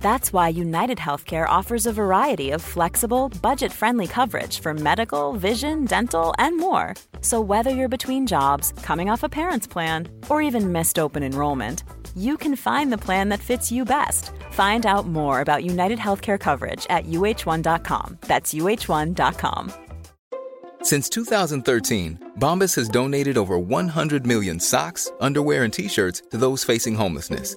That's why United Healthcare offers a variety of flexible, budget friendly coverage for medical, vision, dental, and more. So, whether you're between jobs, coming off a parent's plan, or even missed open enrollment, you can find the plan that fits you best. Find out more about United Healthcare coverage at uh1.com. That's uh1.com. Since 2013, Bombas has donated over 100 million socks, underwear, and t shirts to those facing homelessness.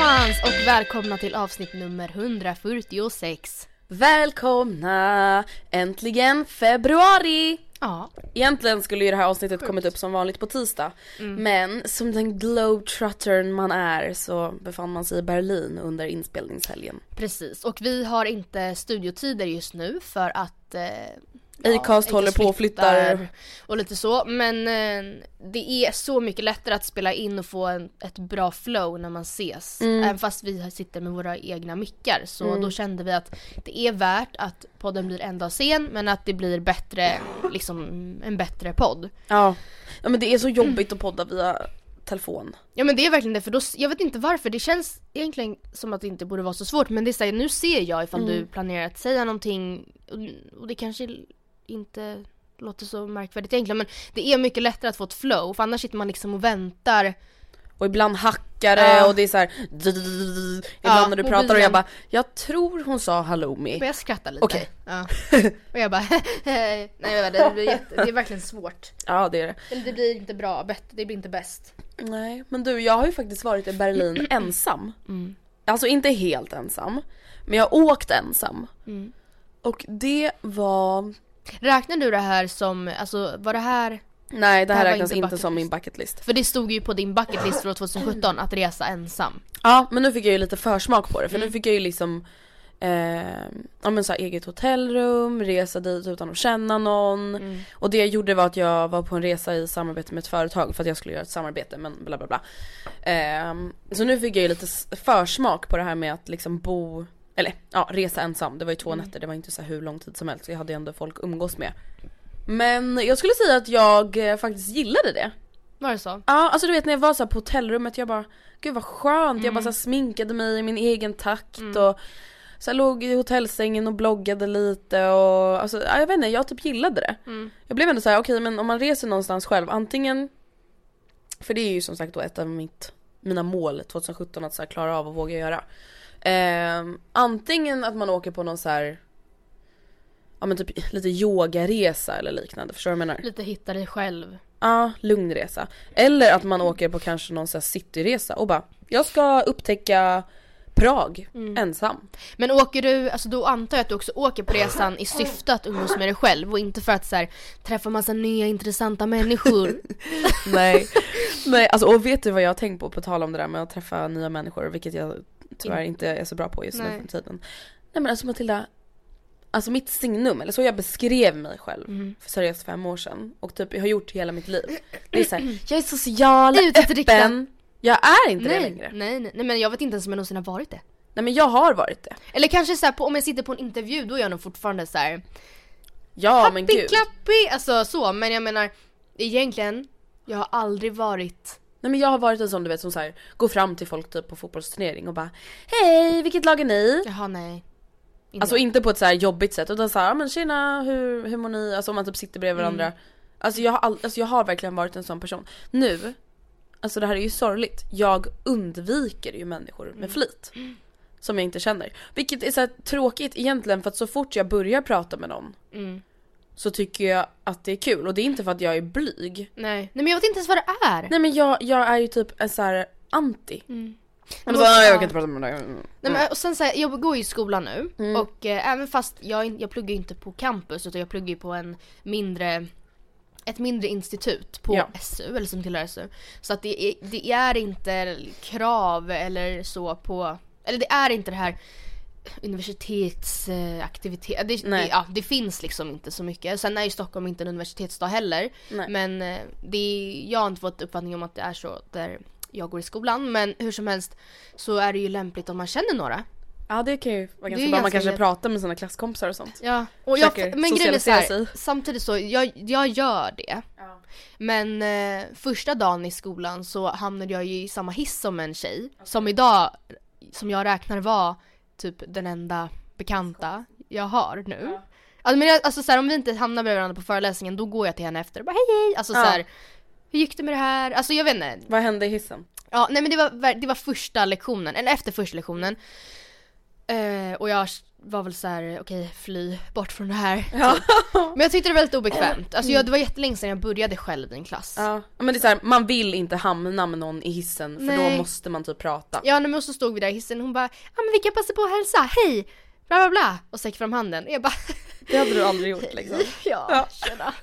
Allesammans och välkomna till avsnitt nummer 146. Välkomna! Äntligen februari! Ja, Egentligen skulle ju det här avsnittet kommit upp som vanligt på tisdag. Men som den globetrottern man är så befann man sig i Berlin under inspelningshelgen. precis. Och vi har inte studiotider just nu för att eh, Acast håller på och flyttar. och lite så. Men eh, det är så mycket lättare att spela in och få en, ett bra flow när man ses. Mm. Även fast vi sitter med våra egna mickar. Så då kände vi att det är värt att podden blir en dag sen men att det blir bättre, liksom en bättre podd. Ja. ja men det är så jobbigt att podda via telefon. Ja men det är verkligen det för då, jag vet inte varför, det känns egentligen som att det inte borde vara så svårt men det är såhär, nu ser jag ifall Mm. du planerar att säga någonting och, och det kanske inte låter så märkvärdigt egentligen men det är mycket lättare att få ett flow för annars sitter man liksom och väntar Och ibland hackar det Ja. och det är så här. Ibland när du pratar och jag bara Jag tror hon sa halloumi. och jag skrattar lite. Okej. Ja. Och jag bara nej vet, det, blir jätte, det är verkligen svårt. Ja det är det. Eller det blir inte bra, det blir inte bäst. Nej, men du jag har ju faktiskt varit i Berlin ensam. Alltså inte helt ensam, men jag har åkt ensam. Och det var... Räknar du det här som, alltså var det här Nej det här Det här räknas inte inte som min bucket list. För det stod ju på din bucket list från 2017 att resa ensam. Ja men nu fick jag ju lite försmak på det för nu fick jag ju liksom eh, ja men så här, eget hotellrum, resa dit utan att känna någon. Och det jag gjorde var att jag var på en resa i samarbete med ett företag för att jag skulle göra ett samarbete men bla bla bla. Eh, så nu fick jag ju lite försmak på det här med att liksom bo, eller ja resa ensam. Det var ju två nätter, det var inte så hur lång tid som helst. Så jag hade ju ändå folk att umgås med. Men jag skulle säga att jag eh, faktiskt gillade det. Var det så? Ja alltså du vet när jag var så här på hotellrummet jag bara Gud vad skönt, jag bara så här sminkade mig i min egen takt och så här, låg i hotellsängen och bloggade lite och alltså ja, jag vet inte, jag typ gillade det. Jag blev ändå så här: okej men om man reser någonstans själv antingen För det är ju som sagt då ett av mitt, mina mål 2017 att så här, klara av och våga göra. Ehm, antingen att man åker på någon så här Ja men typ lite yogaresa eller liknande, förstår du vad jag menar? Lite hitta dig själv. Ja, lugn resa. Eller att man åker på kanske någon sån här cityresa och bara Jag ska upptäcka Prag ensam. Men åker du, alltså då antar jag att du också åker på resan i syfte att umgås med dig själv och inte för att så här, träffa massa nya intressanta människor. Nej. Nej, alltså och vet du vad jag har tänkt på på tal om det där med att träffa nya människor vilket jag tyvärr inte är så bra på just nu för tiden. Nej men alltså Matilda alltså mitt signum, eller så jag beskrev mig själv Mm. för seriöst fem år sedan och typ jag har gjort hela mitt liv. Det är såhär, jag är social, öppen. Jag är inte det Nej, längre. nej, nej, nej men jag vet inte ens om jag någonsin har varit det. Nej men jag har varit det. Eller kanske så här, på, om jag sitter på en intervju då är jag nog fortfarande så här. Ja men gud. Happy-clappy, alltså så men jag menar egentligen, jag har aldrig varit Nej men jag har varit en sån du vet som så här, går fram till folk typ på fotbollsturnering och bara Hej, vilket lag är ni? Jaha nej. Inte. Alltså inte på ett så här jobbigt sätt utan såhär, men tjena hur, hur mår ni? Alltså om man typ sitter bredvid varandra. Alltså, jag har all, alltså jag har verkligen varit en sån person. Nu, alltså det här är ju sorgligt, jag undviker ju människor med flit. Som jag inte känner. Vilket är så tråkigt egentligen för att så fort jag börjar prata med någon Mm. Så tycker jag att det är kul och det är inte för att jag är blyg. Nej. nej men jag vet inte ens vad det är. Nej men jag, jag är ju typ en så här anti. Mm. Men så, jag kan inte prata med dig. Mm. Nej, men, och sen så här, jag går ju i skolan nu och eh, även fast jag, jag pluggar ju inte på campus utan jag pluggar ju på en mindre ett mindre institut på Ja. SU, eller som tillhör SU. Så att det är, det är inte krav eller så på, eller det är inte det här universitetsaktivitet, det, det, ja, det finns liksom inte så mycket. Sen är ju Stockholm inte en universitetsstad heller. Nej. Men eh, det jag har inte fått uppfattning om att det är så där jag går i skolan. Men hur som helst så är det ju lämpligt om man känner några. Ja det kan ju vara ganska bra, man kanske lätt. pratar med sina klasskompisar och sånt. Ja, och jag, men grejen är så här, samtidigt så, jag, jag gör det. Men eh, första dagen i skolan så hamnade jag ju i samma hiss som en tjej. Som idag, som jag räknar var typ den enda bekanta jag har nu. Alltså, men jag, alltså så här, om vi inte hamnar med varandra på föreläsningen då går jag till henne efter och bara hej hej. Alltså Ja. så här, hur gick det med det här? Alltså jag vet inte. Vad hände i hissen? Ja, nej men det var, det var första lektionen, eller efter första lektionen. Eh, och jag var väl så här: okej fly bort från det här. typ. Men jag tyckte det var väldigt obekvämt. Alltså jag, det var jättelänge sedan jag började själv i en klass. Ja, men det är så här, man vill inte hamna med någon i hissen för Nej. då måste man typ prata. Ja nej, men så stod vi där i hissen och hon bara ja men vi kan passa på att hälsa, hej! Bla bla bla. Och sträckte fram handen. Och jag bara Det hade du aldrig gjort liksom. ja, Ja. tjena.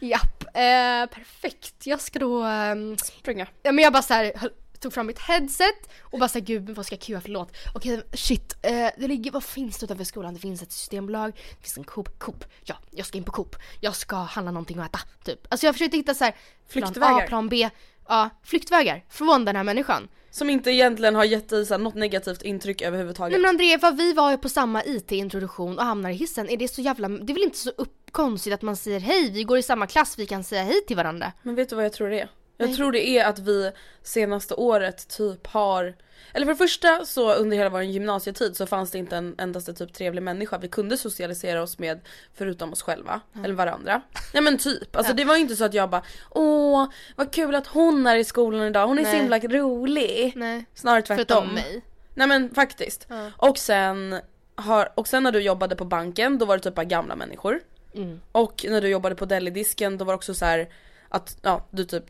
Japp, eh, perfekt. Jag ska då ehm, Springa. Ja men jag bara så här, höll- tog fram mitt headset och bara såhär gud vad ska jag QA för låt? Okej shit, eh, det ligger, vad finns det utanför skolan? Det finns ett systembolag, det finns en Coop, Coop, ja jag ska in på Coop, jag ska handla någonting att äta typ. Alltså jag försökte hitta så här plan A, plan B, ja flyktvägar från den här människan. Som inte egentligen har gett dig något negativt intryck överhuvudtaget. Nej men Andrea, för vi var ju på samma IT-introduktion och hamnar i hissen, är det så jävla, det är väl inte så upp, konstigt att man säger hej, vi går i samma klass, vi kan säga hej till varandra. Men vet du vad jag tror det är? Jag tror det är att vi senaste året typ har eller för det första så under hela vår gymnasietid så fanns det inte en endaste typ trevlig människa vi kunde socialisera oss med förutom oss själva, eller varandra. Ja men typ, alltså det var ju inte så att jag bara åh vad kul att hon är i skolan idag, hon är så Nej. himla rolig. Nej. Snarare tvärtom. Förutom mig. Nej men faktiskt. Och sen har, och sen när du jobbade på banken då var det typ bara gamla människor. Mm. Och när du jobbade på delidisken då var det också så här att ja, du typ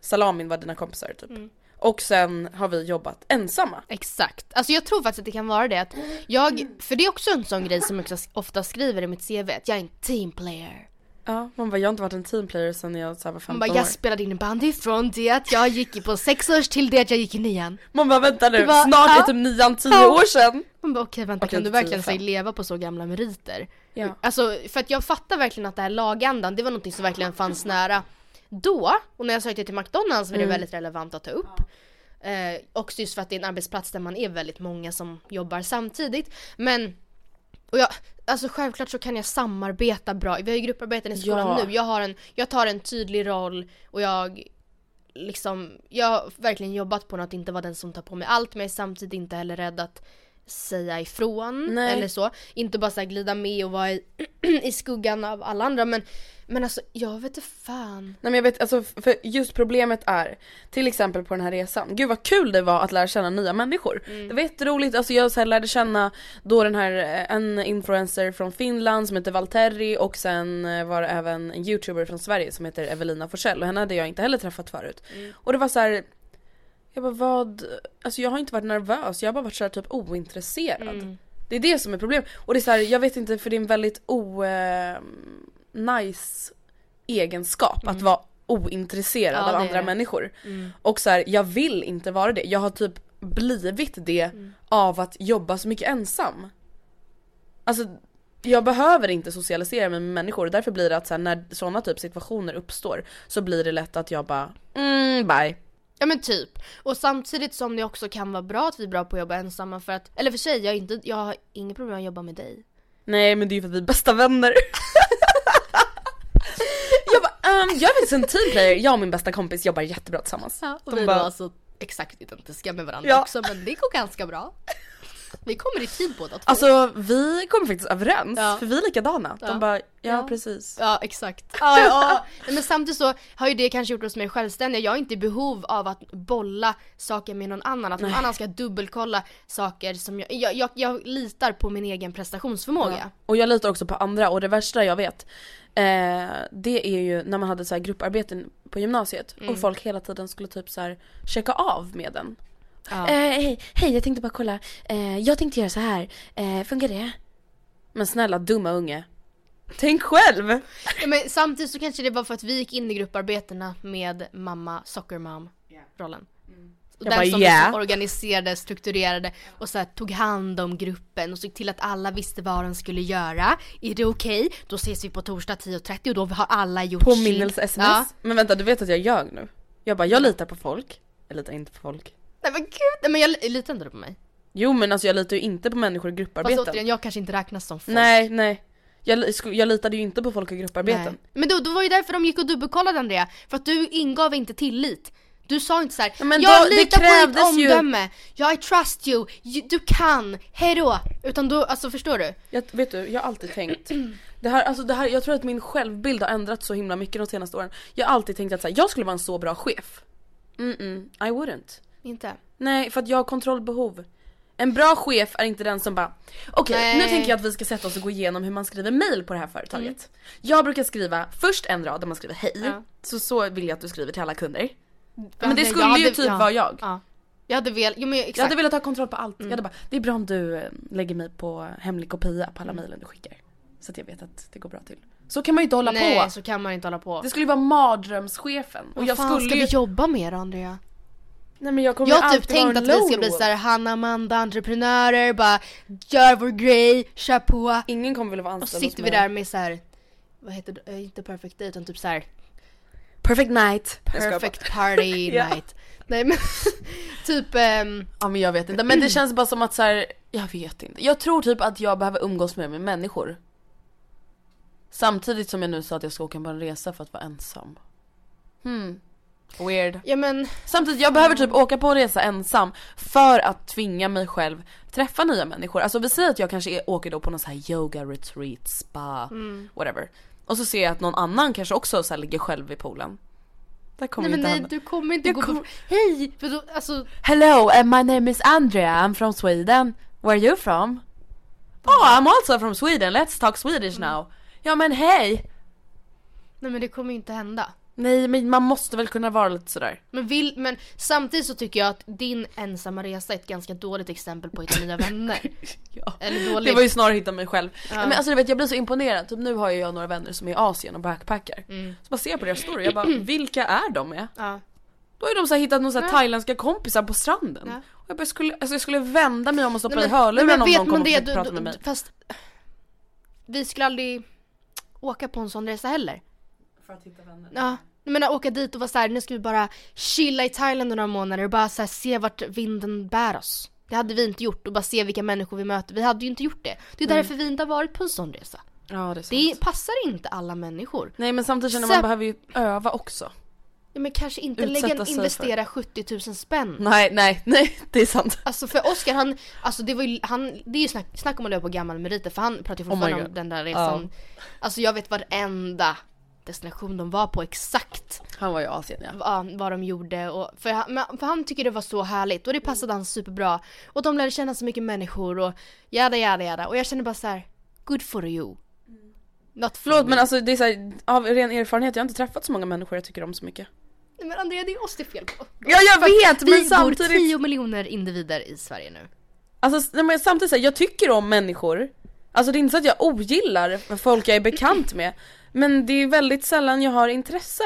Salamin var dina kompisar typ. Mm. Och sen har vi jobbat ensamma. Exakt. Alltså jag tror faktiskt att det kan vara det att jag, för det är också en sån grej som jag ofta skriver i mitt CV, att jag är en team player. Ja, man bara jag har inte varit en teamplayer sen jag så här var 15 Man bara, år. jag spelade innebandy från det att jag gick på sex års till det att jag gick i nian. Man bara vänta nu, var- snart ja. är typ nian, tio Ja. år sedan. Man bara okej vänta Okej, kan du verkligen 10, säga leva på så gamla meriter? Ja. Alltså för att jag fattar verkligen att det här lagandan, det var något som verkligen fanns nära då. Och när jag sökte till McDonalds var det Mm. väldigt relevant att ta upp. Eh, också just för att det är en arbetsplats där man är väldigt många som jobbar samtidigt. Men och jag, alltså självklart så kan jag samarbeta bra. Vi har ju grupparbeten i skolan Ja. nu. Jag, har en, jag tar en tydlig roll och jag liksom, jag har verkligen jobbat på att inte vara den som tar på mig allt men jag är samtidigt inte heller rädd att säga ifrån Nej. eller så. Inte bara så glida med och vara i, i skuggan av alla andra men, men alltså jag vet inte fan. Nej men jag vet, alltså för just problemet är Till exempel på den här resan, gud vad kul det var att lära känna nya människor. Det var jätteroligt, alltså jag så här lärde känna då den här, eh, en influencer från Finland som heter Valtteri och sen eh, var det även en youtuber från Sverige som heter Evelina Forsell. Och henne hade jag inte heller träffat förut. Och det var så här. Jag bara vad, alltså jag har inte varit nervös, jag har bara varit så här typ ointresserad. Det är det som är problemet. Och det är så här, jag vet inte för det är en väldigt o, eh, nice egenskap att vara ointresserad Ja, av andra det. människor. Och så här, jag vill inte vara det. Jag har typ blivit det av att jobba så mycket ensam. Alltså jag behöver inte socialisera mig med människor och därför blir det att så här, när sådana typ situationer uppstår så blir det lätt att jag bara mm, bye. Ja men typ. Och samtidigt som det också kan vara bra att vi är bra på att jobba ensamma för att, eller för sig, jag, inte, jag har inget problem med att jobba med dig. Nej men det är ju för att vi är bästa vänner. um, jag är faktiskt en teamplayer, jag och min bästa kompis jobbar jättebra tillsammans. Ja, och De vi bara- är alltså exakt identiska med varandra Ja. också men det går ganska bra. Vi kommer i tid båda två. Alltså vi kommer faktiskt överens, Ja. för vi är likadana. Ja. De bara, ja, Ja. precis. Ja exakt. Ja, ja. Nej, Men samtidigt så har ju det kanske gjort oss mer självständiga. Jag är inte i behov av att bolla saker med någon annan. Att någon annan ska dubbelkolla saker som jag, jag, jag, jag litar på min egen prestationsförmåga. Och jag litar också på andra och det värsta jag vet eh, Det är ju när man hade så här grupparbeten på gymnasiet och folk hela tiden skulle typ så checka av med den. Ja. Eh, hej, hej jag tänkte bara kolla, eh, jag tänkte göra så här. Eh, funkar det? Men snälla dumma unge. Tänk själv! Ja, men samtidigt så kanske det var för att vi gick in i grupparbetena med mamma, soccer mom rollen. Och Jag den bara, som yeah. liksom organiserade, strukturerade och så här, tog hand om gruppen och såg till att alla visste vad de skulle göra. Är det okej? Då ses vi på torsdag 10.30 och då har alla gjort Påminnelse-sms. Ja. Men vänta du vet att jag ljög nu? Jag bara, jag litar på folk. Jag litar inte på folk. Nej men gud, nej, men jag litar inte du på mig? Jo men alltså jag litar ju inte på människor i Fast grupparbeten. återigen, jag kanske inte räknas som folk. Nej, nej. Jag, jag litade ju inte på folk i grupparbeten. Nej. Men då, då var ju därför de gick och dubbelkollade Andrea, för att du ingav inte tillit. Du sa inte såhär, jag då- litar på ditt krävdes ju- omdöme, jag I trust you, you du kan, hejdå. Utan då, alltså förstår du? Jag, vet du, jag har alltid tänkt det här, alltså det här, Jag tror att min självbild har ändrats så himla mycket de senaste åren Jag har alltid tänkt att så här, jag skulle vara en så bra chef Mm-mm, I wouldn't Inte? Nej för att jag har kontrollbehov En bra chef är inte den som bara Okej Nej. Mm. nu tänker jag att vi ska sätta oss och gå igenom hur man skriver mail på det här företaget Jag brukar skriva först en rad där man skriver hej Ja. Så så vill jag att du skriver till alla kunder Men Ja, det skulle ju hade- typ ja, vara jag Ja. Jag hade velat, jo men exakt. Jag hade velat ha kontroll på allt. Mm. Jag hade bara, det är bra om du eh, lägger mig på hemlig kopia på alla mejlen du skickar. Så att jag vet att det går bra till. Så kan man ju inte hålla Nej på. så kan man inte hålla på. Det skulle ju vara mardrömschefen. Och Vad jag fan skulle ska ju... vi jobba med då Andrea? Nej men jag kommer Jag har typ tänkt att vi ska bli såhär Hanna Amanda entreprenörer, bara gör vår grej, kör på. Ingen kommer vilja vara Och anställd hos sitter vi där med såhär, vad heter det, Eh, inte perfect day utan typ såhär Perfect night. Perfect party Ja. night. Nej men typ, ehm, Ja men jag vet inte. Men det känns bara som att så här, jag vet inte. Jag tror typ att jag behöver umgås mer med människor. Samtidigt som jag nu sa att jag ska åka på en resa för att vara ensam. Hmm. Weird. ja men Samtidigt, jag behöver typ åka på en resa ensam för att tvinga mig själv träffa nya människor. Alltså vi säger att jag kanske är, åker då på någon så här yoga retreat, spa, Mm. whatever. Och så ser jag att någon annan kanske också så här ligger själv vid poolen. Det kommer Nej men inte nej hända. du kommer inte Jag gå kommer- på, hej! För då, alltså, Hello, uh, my name is Andrea, I'm from Sweden. Where are you from? Oh, I'm also from Sweden, let's talk Swedish now. Ja men hej! nej men det kommer inte hända. Nej men man måste väl kunna vara lite sådär. Men, vill, men samtidigt så tycker jag att din ensamma resa är ett ganska dåligt exempel på att hitta nya vänner. Ja. Eller dåligt. Det var ju snarare hitta mig själv. Ja. Men alltså du vet jag blir så imponerad, typ nu har jag några vänner som är i Asien och backpackar. Mm. Så bara ser jag på deras story, jag bara vilka är de med? Ja. Då har ju de så här hittat några så här thailändska kompisar på stranden. Ja. Och jag, bara, jag, skulle, alltså jag skulle vända mig om och stoppa Nej, i hörluren om någon kom man och det, försökte du- prata med mig. Fast vi skulle aldrig åka på en sån resa heller. För att hitta vänner. Ja, jag menar åka dit och vara såhär, nu ska vi bara chilla i Thailand några månader och bara så här, se vart vinden bär oss. Det hade vi inte gjort och bara se vilka människor vi möter. Vi hade ju inte gjort det. Det är därför vi inte har varit på en sån resa. Ja det är sant. Det passar inte alla människor. Nej men samtidigt känner man Sätt- behöver ju öva också. Ja, men kanske inte Utsätta lägga, investera 70 000 spänn. Nej nej nej det är sant. Alltså för Oscar han, alltså det var ju, han, det är ju snack, snack om att leva på gammal meriter för han pratar ju Oh fortfarande om God. den där resan. Alltså jag vet varenda destination de var på exakt Han var i Asien ja. vad, vad de gjorde och för han, för han tycker det var så härligt och det passade han superbra. Och de lärde känna så mycket människor och jada jada jada och jag känner bara så här: good for you. Not for Förlåt me. men alltså det är så här, av ren erfarenhet, jag har inte träffat så många människor jag tycker om så mycket. Nej, men Andrea det är oss det är fel på. Ja jag vet Vi men bor samtidigt 10 miljoner individer i Sverige nu. Alltså nej, men samtidigt så här, jag tycker om människor. Alltså det är inte så att jag ogillar folk jag är bekant med. Men det är väldigt sällan jag har intresse.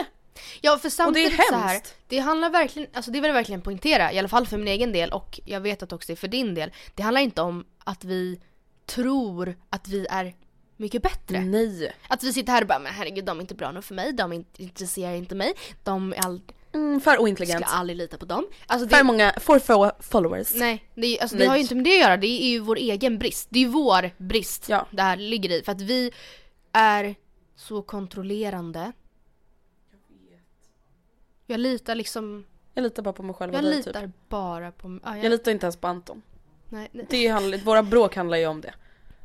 Ja för samtidigt så här, det handlar verkligen, alltså det vill jag verkligen poängtera, i alla fall för min egen del och jag vet att också det är för din del. Det handlar inte om att vi tror att vi är mycket bättre. Nej. Att vi sitter här och bara, men herregud de är inte bra nog för mig, de intresserar inte mig, de är all... Mm, för ointelligent. ska aldrig lita på dem. Alltså För det, många, for få followers. nej, det, är- alltså, det har ju inte med det att göra, det är ju vår egen brist. Det är ju vår brist Ja. det här ligger i. För att vi är så kontrollerande. Jag litar liksom, Jag litar bara på mig själv och jag dig litar typ. bara på... Ja, Jag litar inte ens på Anton. nej, nej. Det handlar, våra bråk handlar ju om det.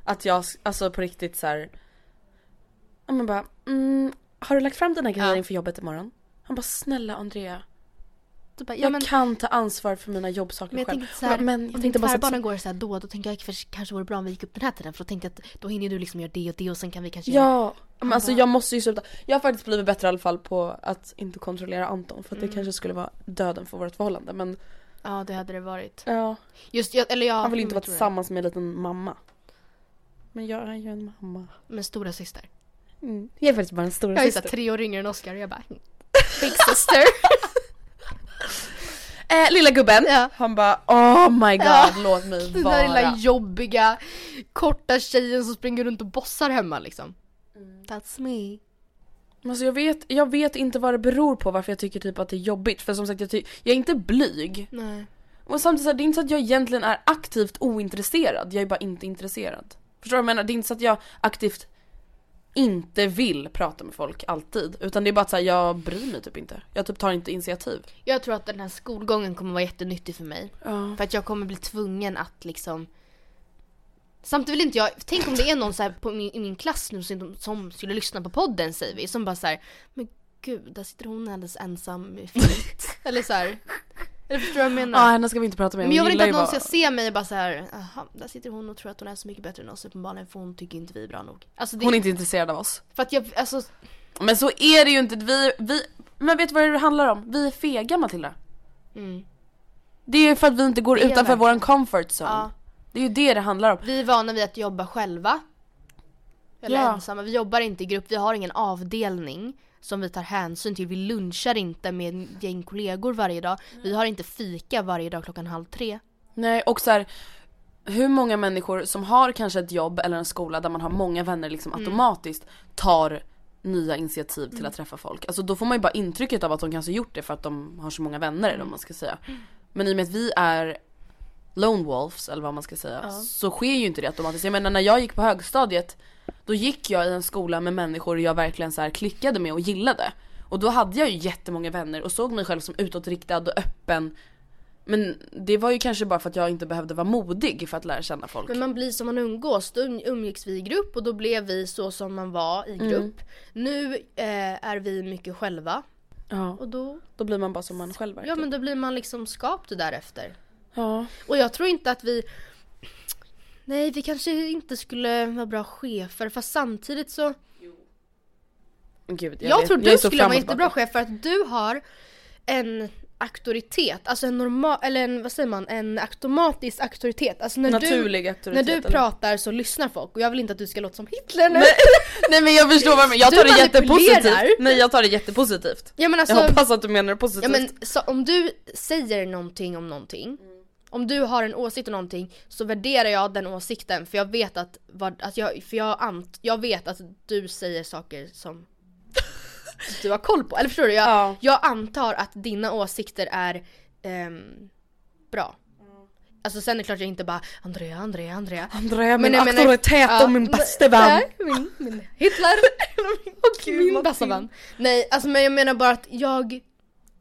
Att jag, alltså på riktigt så här. Ja men bara, mm, har du lagt fram dina grejer Ja. inför jobbet imorgon? Han bara, snälla Andrea. Du bara, ja, Jag men, kan ta ansvar för mina jobbsaker men jag själv. så här, men om jag tänkte bara så tvärbanan går så här då, då tänkte jag att det kanske vore bra om vi gick upp den här tiden för då tänkte jag att då hinner du liksom göra det och det och sen kan vi kanske göra... Ja, men alltså bara- jag måste ju sluta. Jag har faktiskt blivit bättre i alla fall på att inte kontrollera Anton för att Mm. det kanske skulle vara döden för vårt förhållande men Ja det hade det varit. ja, Just, jag, eller ja, han vill inte jag vara det. tillsammans med en liten mamma. Men jag är ju en mamma. Med stora syster. Mm. Jag är faktiskt bara en stora Jag är syster. såhär tre år yngre än Oscar och jag bara Big sister. Eh, lilla gubben, Ja. han bara oh my god Ja. låt mig Den vara. där lilla jobbiga korta tjejen som springer runt och bossar hemma liksom. That's me. Men Alltså jag, vet, jag vet inte vad det beror på varför jag tycker typ att det är jobbigt för som sagt jag, jag är inte blyg. Nej. Och samtidigt så här, det är inte så att jag egentligen är aktivt ointresserad, jag är bara inte intresserad. Förstår du vad jag menar? Det är inte så att jag aktivt inte vill prata med folk alltid. Utan det är bara att så här, jag bryr mig typ inte. Jag typ tar inte initiativ. Jag tror att den här skolgången kommer vara jättenyttig för mig. Ja. För att jag kommer bli tvungen att liksom Samtidigt vill inte jag, tänk om det är någon så här på min, i min klass nu som, som skulle lyssna på podden säger vi, som bara så här, men gud där sitter hon alldeles ensam i flit. Eller så här. Eller förstår du vad jag menar? Ja, henne ska vi inte prata med. Men jag vill inte att någon ju ska se mig och bara så här, jaha, där sitter hon och tror att hon är så mycket bättre än oss uppenbarligen för hon tycker inte vi är bra nog. Alltså det, Hon är inte intresserad av oss. för att jag, alltså, Men så är det ju inte. Vi, vi, men vet du vad det handlar om? Vi är fega Matilda. mm. Det är ju för att vi inte går utanför verkligen. våran comfort zone. Ja. Det är ju det det handlar om. Vi är vana vid att jobba själva. Eller Ja. ensamma. Vi jobbar inte i grupp, vi har ingen avdelning som vi tar hänsyn till. Vi lunchar inte med gäng kollegor varje dag. Vi har inte fika varje dag klockan halv tre. Nej och så här, hur många människor som har kanske ett jobb eller en skola där man har många vänner liksom Mm. automatiskt tar nya initiativ till att träffa folk. Alltså då får man ju bara intrycket av att de kanske gjort det för att de har så många vänner eller vad man ska säga. Men i och med att vi är lone wolves eller vad man ska säga så sker ju inte det automatiskt. Jag menar när jag gick på högstadiet då gick jag i en skola med människor jag verkligen så här klickade med och gillade. Och då hade jag ju jättemånga vänner och såg mig själv som utåtriktad och öppen. Men det var ju kanske bara för att jag inte behövde vara modig för att lära känna folk. Men man blir som man umgås. Då um- umgicks vi i grupp och då blev vi så som man var i grupp. Nu eh, är vi mycket själva. Ja, Och då, då blir man bara som man själv ja verkar. men då blir man liksom skapt därefter. Ja. Och jag tror inte att vi Nej, vi kanske inte skulle vara bra chefer fast samtidigt så Gud, Jag, vet. tror du så skulle vara och jättebra chef för att du har en auktoritet, alltså en normal, eller en, vad säger man, en automatisk auktoritet. Alltså när Naturlig du, auktoritet, När du eller? pratar så lyssnar folk och jag vill inte att du ska låta som Hitler nu. Nej, nej men jag förstår vad du menar. jag Du tar det jättepositivt. Nej jag tar det jättepositivt. Ja men alltså, Jag hoppas att du menar det positivt. ja, men, så, om du säger någonting om någonting, om du har en åsikt om någonting så värderar jag den åsikten för jag vet att, vad, att jag, för jag, ant, jag vet att du säger saker som du har koll på. Eller förstår du? Jag, Ja. jag antar att dina åsikter är ehm, bra. Alltså sen är det klart jag inte bara Andrea, Andrea, Andrea. Andrea, min menar- auktoritet Ja, och min men- bäste vän. Nej, Min, min Hitler och min vad bästa vän. Nej, alltså men jag menar bara att jag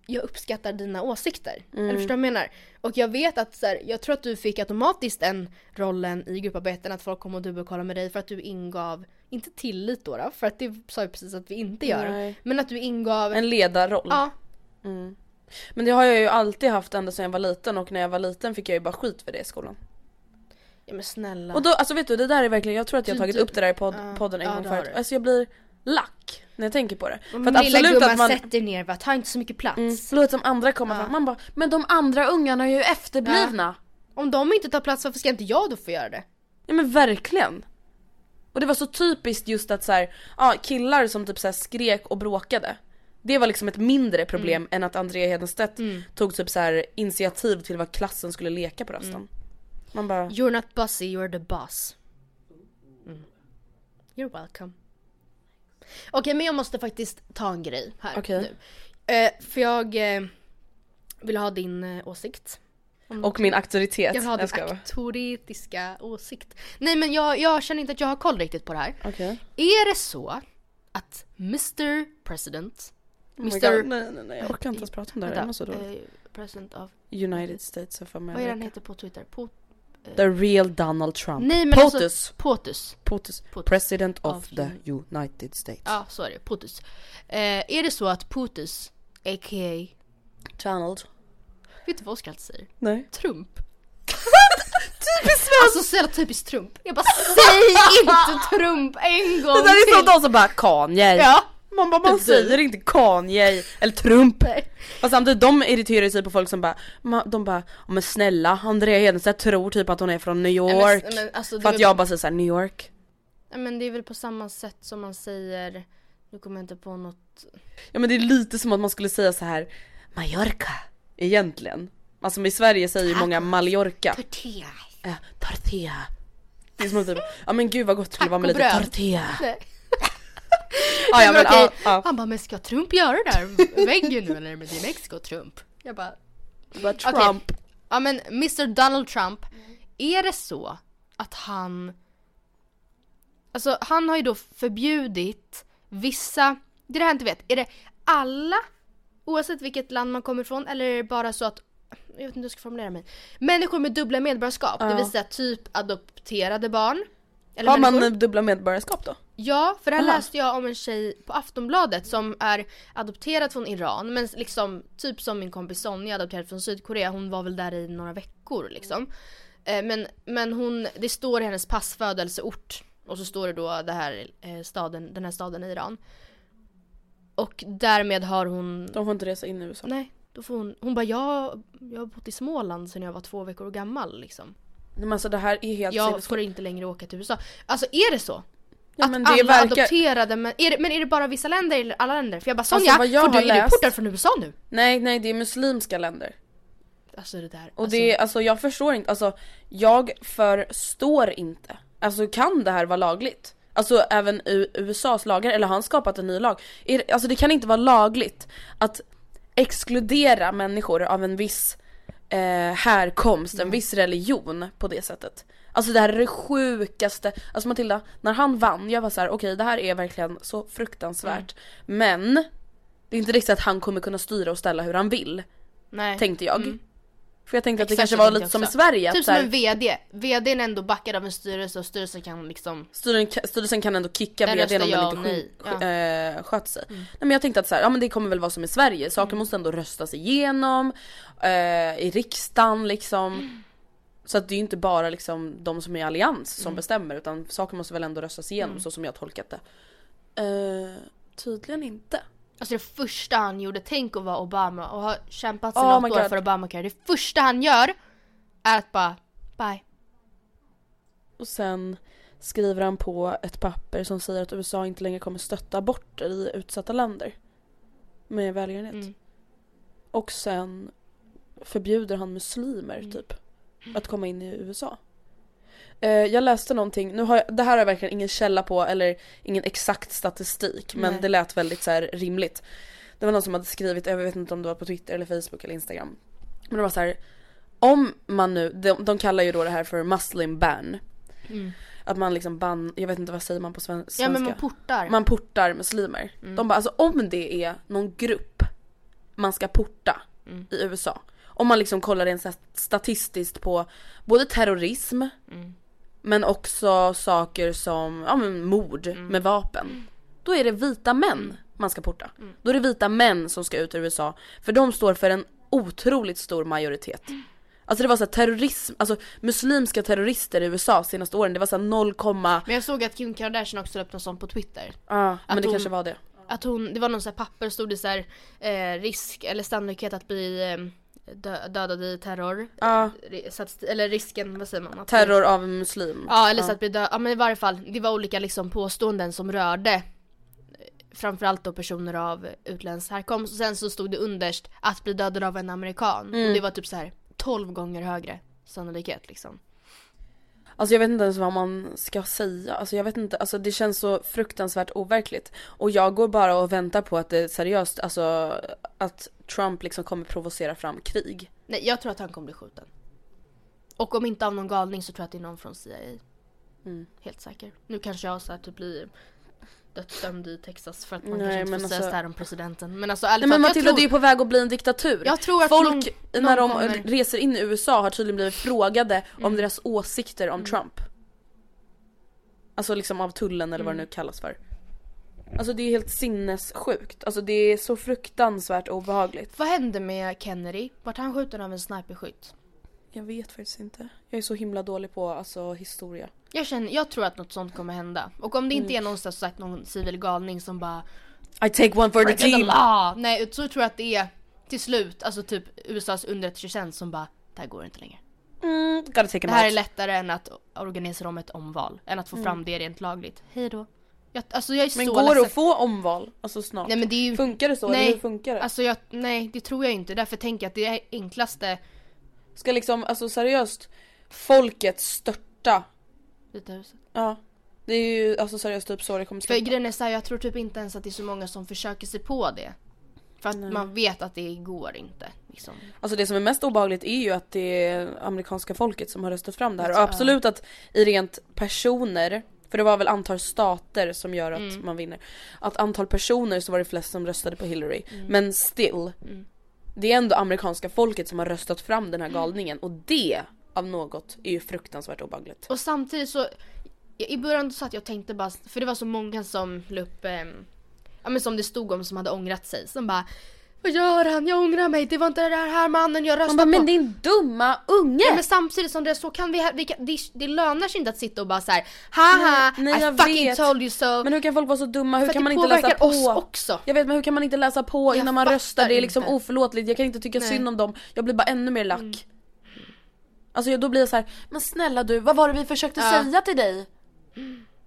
jag uppskattar dina åsikter. Mm. Eller förstår du vad jag menar? Och jag vet att så här, jag tror att du fick automatiskt den rollen i grupparbeten att folk kom och dubbelkollade med dig för att du ingav, inte tillit då, då för att det sa jag precis att vi inte gör. Nej. Men att du ingav, En ledarroll. ja, Men det har jag ju alltid haft ända sedan jag var liten och när jag var liten fick jag ju bara skit för det i skolan. ja men snälla. Och då, alltså vet du det där är verkligen, jag tror att jag har tagit upp det där i pod, Ja, podden en ja, gång det har förut. Alltså jag blir lack när jag tänker på det. För Men att lilla absolut gumman, att man... sätt dig ner va, ta inte så mycket plats. Mm, låt som andra kommer Ja. fram. Man bara, men de andra ungarna är ju efterblivna. Om de inte tar plats, varför ska inte jag då få göra det? Ja men verkligen. Och det var så typiskt just att så här, ja, killar som typ så skrek och bråkade. Det var liksom ett mindre problem Mm. än att Andrea Hedenstedt tog typ så här initiativ till vad klassen skulle leka på rasten. Mm. Man bara, You're not bossy, you're the boss. Mm. You're welcome. Okej men jag måste faktiskt ta en grej här Okej. nu. Eh, för jag eh, vill ha din eh, åsikt. Och min auktoritet. jag vill ha din vara. auktoritiska åsikt. Nej men jag, jag känner inte att jag har koll riktigt på det här. Okej. Är det så att Mr President, Oh Mr. God, Nej nej nej jag orkar inte ens prata om det här. Jag mår så vänta, dåligt. eh, President of, United States of vad är America. han heter på Twitter? Po, The real Donald Trump. nej men POTUS. alltså, POTUS. POTUS. POTUS. President of, Of the United States. Ja så är det, POTUS. Eh, är det så att POTUS, a.k.a. Donald. Vet du vad Oskar alltid säger? Nej. Trump. typiskt Alltså så jävla typiskt Trump. Jag bara säg inte Trump en gång Det där är till. som de som bara Kanye. Ja. Man bara, man Typ säger inte Kanye eller Trump. Fast samtidigt de irriterar sig på folk som bara, de bara, "Ja, men snälla Andrea Hedenstedt tror typ att hon är från New York. Men, men, alltså, för att jag bara säger såhär New York. Men det är väl på samma sätt som man säger, nu kommer jag inte på något. Ja men det är lite som att man skulle säga så här Mallorca. Egentligen. Alltså i Sverige säger ju många Mallorca. Tortilla. Äh, tortilla. Det är som att typ, ja men gud vad gott det skulle vara med lite tortilla. Nej. Ja, ja, men men, ja, ja. Han bara, men ska Trump göra det där väggen nu eller med din Mexico Trump? Jag bara, Bara Trump. ja men Mr Donald Trump, är det så att han, alltså han har ju då förbjudit vissa, det är det här jag inte vet, är det alla, oavsett vilket land man kommer ifrån eller är det bara så att jag vet inte hur jag ska formulera mig. Människor med dubbla medborgarskap, det Ja. vill säga typ adopterade barn. Har människor- man dubbla medborgarskap då? Ja, för det här Aha. läste jag om en tjej på Aftonbladet som är adopterad från Iran men liksom typ som min kompis Sonja adopterad från Sydkorea. Hon var väl där i några veckor liksom. Eh, Men, men hon, det står i hennes pass födelseort och så står det då det här, eh, staden, den här staden i Iran. Och därmed har hon, De får inte resa in i USA. nej, då får hon, hon bara jag, jag har bott i Småland sedan jag var två veckor gammal liksom. Men alltså det här är helt Jag får inte längre åka till USA. Alltså är det så? Ja, att men det alla verkar- adopterade, men är, det, men är det bara vissa länder eller alla länder? För jag bara Alltså, Sonja, jag får du, har är du läst- portad från USA nu? Nej nej det är muslimska länder. Alltså det där. Och alltså, det är, alltså jag förstår inte, alltså jag förstår inte. Alltså kan det här vara lagligt? Alltså även USAs lagar, eller har han skapat en ny lag? Är, det- alltså det kan inte vara lagligt att exkludera människor av en viss eh, härkomst, en viss religion på det sättet. Alltså det här är det sjukaste, alltså Matilda, när han vann, jag var så här: okej det här är verkligen så fruktansvärt. Men, det är inte riktigt att han kommer kunna styra och ställa hur han vill, nej. tänkte jag. För jag tänkte att det kanske var lite som i. Sverige, Typ som en VD. VDn är ändå backad av en styrelse och styrelsen kan liksom styrelsen, styrelsen kan ändå kicka Den vdn om ja den inte sk- eh, sköter sig. Nej men jag tänkte att så här, ja men det kommer väl vara som i Sverige, saker Mm. måste ändå röstas igenom eh, i riksdagen liksom. Så att det är ju inte bara liksom de som är i allians som Mm. bestämmer utan saker måste väl ändå röstas igenom så som jag tolkat det. Eh, tydligen inte. Alltså det första han gjorde, tänk att vara Obama och ha kämpat Oh sedan my åtta år för Obamacare. Det första han gör är att bara, bye. Och sen skriver han på ett papper som säger att USA inte längre kommer stötta aborter i utsatta länder. Med välgörenhet. Mm. Och sen förbjuder han muslimer Mm. typ att komma in i USA. Eh, jag läste någonting, nu har jag, det här har jag verkligen ingen källa på eller ingen exakt statistik men Nej. det lät väldigt så här rimligt. Det var någon som hade skrivit, jag vet inte om det var på Twitter eller Facebook eller Instagram. Men det var så här. om man nu, de, de kallar ju då det här för muslim ban. Mm. Att man liksom ban, jag vet inte vad säger man på sven- svenska? Ja men man portar. Man portar muslimer. Mm. De bara alltså om det är någon grupp man ska porta Mm. i USA. Om man liksom kollar rent statistiskt på både terrorism Mm. men också saker som ja, men mord Mm. med vapen. Då är det vita män man ska porta. Då är det vita män som ska ut ur USA. För de står för en otroligt stor majoritet. Alltså det var så här terrorism, alltså muslimska terrorister i USA senaste åren, det var så här 0, Men jag såg att Kim Kardashian också la upp något sånt på Twitter. ja men Att det hon- kanske var det. Att hon, det var någon sån här papper stod det så här, eh, risk eller sannolikhet att bli eh, dö, dödad i terror. Ja. Så att, eller risken, vad säger man? Att Terror av en muslim. Ja eller så att bli död, ja men i varje fall, det var olika liksom påståenden som rörde eh, Framförallt då personer av utländsk härkomst och sen så stod det underst att bli dödad av en amerikan Mm. och det var typ så här 12 gånger högre sannolikhet liksom. Alltså jag vet inte ens vad man ska säga, alltså jag vet inte, alltså det känns så fruktansvärt overkligt. Och jag går bara och väntar på att det seriöst, alltså att Trump liksom kommer provocera fram krig. Nej, jag tror att han kommer bli skjuten. Och om inte av någon galning så tror jag att det är någon från CIA. Mm. Helt säker. Nu kanske jag så här typ blir dödsdömd i Texas för att man Nej, kanske inte får säga alltså- så här om presidenten. Men alltså ärligt Nej men Matilda det är ju tror, på väg att bli en diktatur. Jag tror att Folk någon- när de någon kommer- reser in i USA har tydligen blivit frågade om Mm. deras åsikter om Trump. Alltså liksom av tullen eller vad Mm. det nu kallas för. Alltså det är helt sinnessjukt. Alltså det är så fruktansvärt obehagligt. Vad hände med Kennedy? Vart han skjuten av en sniperskytt? Jag vet faktiskt inte. Jag är så himla dålig på alltså historia. Jag känner, jag tror att något sånt kommer hända. Och om det inte Mm. är någonstans sagt någon civil galning som bara I take one for the Break the team! law! Nej, så tror jag att det är till slut, alltså typ USAs underrättelsetjänst som bara Det här går inte längre. Mm, gotta take Det här är out. lättare än att organisera om ett omval. Än att få fram det rent lagligt. Hej då. Jag, alltså jag är Men så går det ledsen. att få omval? Alltså snart? Nej men det är ju... Funkar det så Nej. eller hur funkar det? Alltså jag, nej det tror jag inte. Därför tänker jag att det är enklaste Ska liksom, alltså seriöst, folket störta? Vita huset. Ja. Det är ju alltså seriöst typ så det kommer För sluta. grejen är så här, jag tror typ inte ens att det är så många som försöker sig på det. För att Nej. man vet att det går inte. Liksom. Alltså det som är mest obehagligt är ju att det är amerikanska folket som har röstat fram det här. Och Ja. absolut att i rent personer, för det var väl antal stater som gör att Mm. man vinner. Att antal personer så var det flest som röstade på Hillary. Mm. Men still. Mm. Det är ändå amerikanska folket som har röstat fram den här galningen. Och det av något är ju fruktansvärt obehagligt. Och samtidigt så, i början så att jag tänkte bara, för det var så många som la upp, ehm, ja men som det stod om som hade ångrat sig. Som bara, vad gör han? Jag ångrar mig, det var inte den här mannen jag röstade Man bara, på. men din dumma unge! Ja, men samtidigt som det är så kan vi, vi kan, det, det lönar sig inte att sitta och bara så här, haha, Nej, nej, I jag fucking vet. told you so. Men hur kan folk vara så dumma? Hur för kan man det inte läsa påverkar på? oss också. Jag vet men hur kan man inte läsa på Jag innan man röstar? Det är liksom inte. oförlåtligt, jag kan inte tycka Nej. synd om dem. Jag blir bara ännu mer lack. Mm. Alltså då blir jag så här, men snälla du, vad var det vi försökte Ja. säga till dig?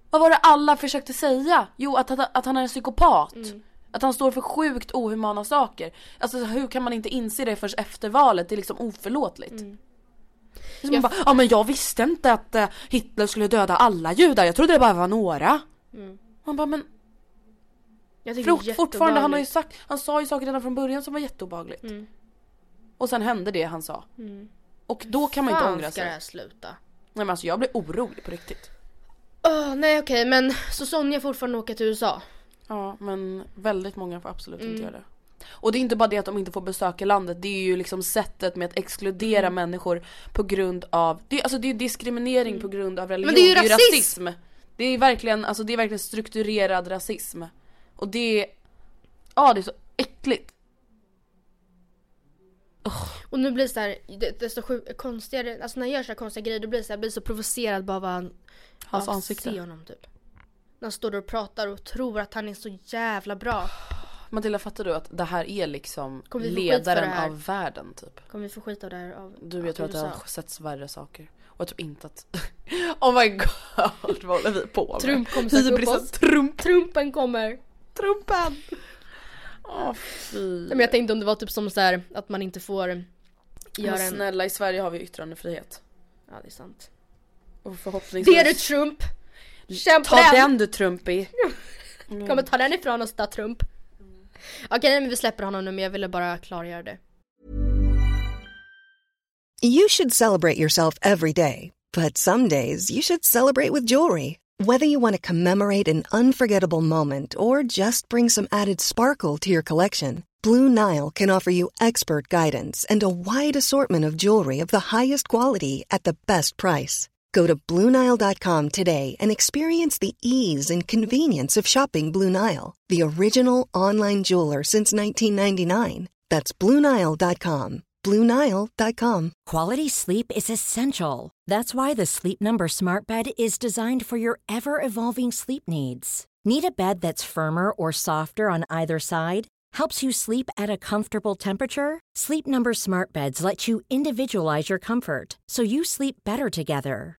Vad var det alla försökte säga? Jo att, att, att han är en psykopat. Mm. Att han står för sjukt ohumana saker. Alltså hur kan man inte inse det först efter valet? Det är liksom oförlåtligt. Mm. Som man bara, ja men jag visste inte att eh, Hitler skulle döda alla judar, jag trodde det bara var några. Mm. Man bara men Jag Fort, fortfarande, han har ju sagt, han sa ju saker redan från början som var jätteobehagligt. Mm. Och sen hände det han sa. Mm. Och då kan man inte Fan ångra ska det sig. här sluta? Nej men alltså jag blir orolig på riktigt. Åh, nej okej men så Sonja fortfarande åka till USA? Ja men väldigt många får absolut inte Mm. göra det. Och det är inte bara det att de inte får besöka landet, det är ju liksom sättet med att exkludera Mm. människor på grund av, det, är- alltså det är diskriminering på grund av religion, Mm. Men det är ju rasism! Det är verkligen, alltså det är verkligen strukturerad rasism. Och det är, ja det är så äckligt. Och nu blir det så här, det, det är så sjuk, konstigare, alltså när jag gör så här konstiga grejer då blir det så här, blir så provocerad bara av Hans ansikte. se honom typ. När han står där och pratar och tror att han är så jävla bra. Matilda fattar du att det här är liksom ledaren av världen typ? Kommer vi få skit av det här av Du jag tror att det har setts värre saker. Och jag tror inte att... oh my god vad håller vi på med? Trump kommer söka upp oss. Trump! Trumpen kommer! Trumpen! Åh fy. Nej, men jag tänkte om det var typ som så här att man inte får Men göra en... snälla i Sverige har vi yttrandefrihet. Ja det är sant. Och förhoppningsvis... Det är du Trump! Kämpa Ta den! den du Trumpy! Kommer ta den ifrån oss då Trump. Okej nej, men vi släpper honom nu men jag ville bara klargöra det. You should celebrate yourself every day, but some days you should celebrate with jewelry. Whether you want to commemorate an unforgettable moment or just bring some added sparkle to your collection, Blue Nile can offer you expert guidance and a wide assortment of jewelry of the highest quality at the best price. Go to BlueNile.com today and experience the ease and convenience of shopping Blue Nile, the original online jeweler since 1999. That's BlueNile.com. BlueNile.com. Quality sleep is essential. That's why the Sleep Number Smart Bed is designed for your ever evolving sleep needs. Need a bed that's firmer or softer on either side? Helps you sleep at a comfortable temperature? Sleep Number Smart Beds let you individualize your comfort so you sleep better together.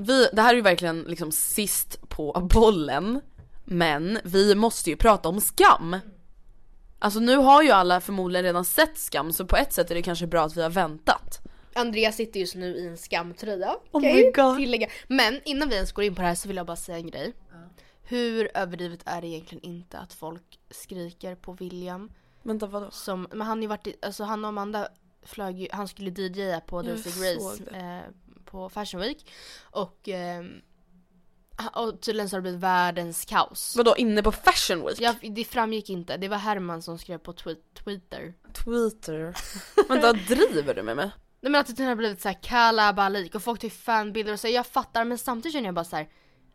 vi, det här är ju verkligen liksom sist på bollen. Men vi måste ju prata om skam. Alltså nu har ju alla förmodligen redan sett skam så på ett sätt är det kanske bra att vi har väntat. Andreas sitter just nu i en skamtröja. Oh my? God. Tillägga. Men innan vi ens går in på det här så vill jag bara säga en grej. Hur överdrivet är det egentligen inte att folk skriker på William? Vänta vadå? Som, men han har ju varit, i- alltså han och Amanda flög ju, han skulle DJa på Daisy såg Grace det. eh, på Fashion Week. Och, eh, och tydligen så har det blivit världens kaos. Vadå inne på fashion week? Ja, det framgick inte, det var Herman som skrev på tweet, Twitter. Twitter. Vänta driver du med mig? Nej men att det har blivit såhär kalabalik och folk tar fanbilder och säger jag fattar men samtidigt känner jag bara så här.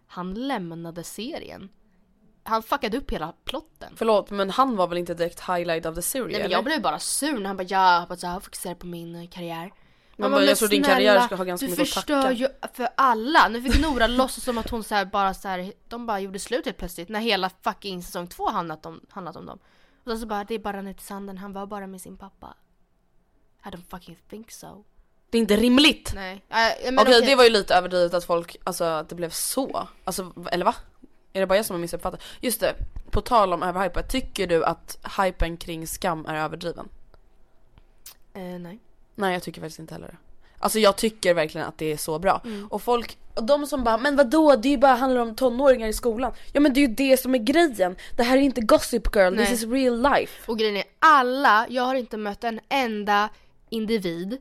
Han lämnade serien. Han fuckade upp hela plotten. Förlåt men han var väl inte direkt highlight of the series Nej men jag blev bara sur när han bara ja, så här, fokuserar på min karriär. Man bara, jag tror din karriär ska ha ganska du mycket att förstör tacka. ju för alla. Nu fick Nora låtsas som att hon så här bara så här, de bara gjorde slut helt plötsligt när hela fucking säsong två handlat om, handlat om dem. Och då så bara, det är bara ner till sanden, han var bara med sin pappa. I don't fucking think so. Det är inte rimligt! Nej. Äh, men Okej det var ju lite överdrivet att folk, alltså att det blev så. Alltså eller va? Är det bara jag som har missuppfattat? Just det, på tal om överhype, tycker du att hypen kring skam är överdriven? Eh, nej. Nej jag tycker faktiskt inte heller det. Alltså jag tycker verkligen att det är så bra. Mm. Och folk, och de som bara 'Men vadå? Det är ju bara handlar om tonåringar i skolan' Ja men det är ju det som är grejen! Det här är inte Gossip Girl, Nej. this is real life! Och grejen är, alla, jag har inte mött en enda individ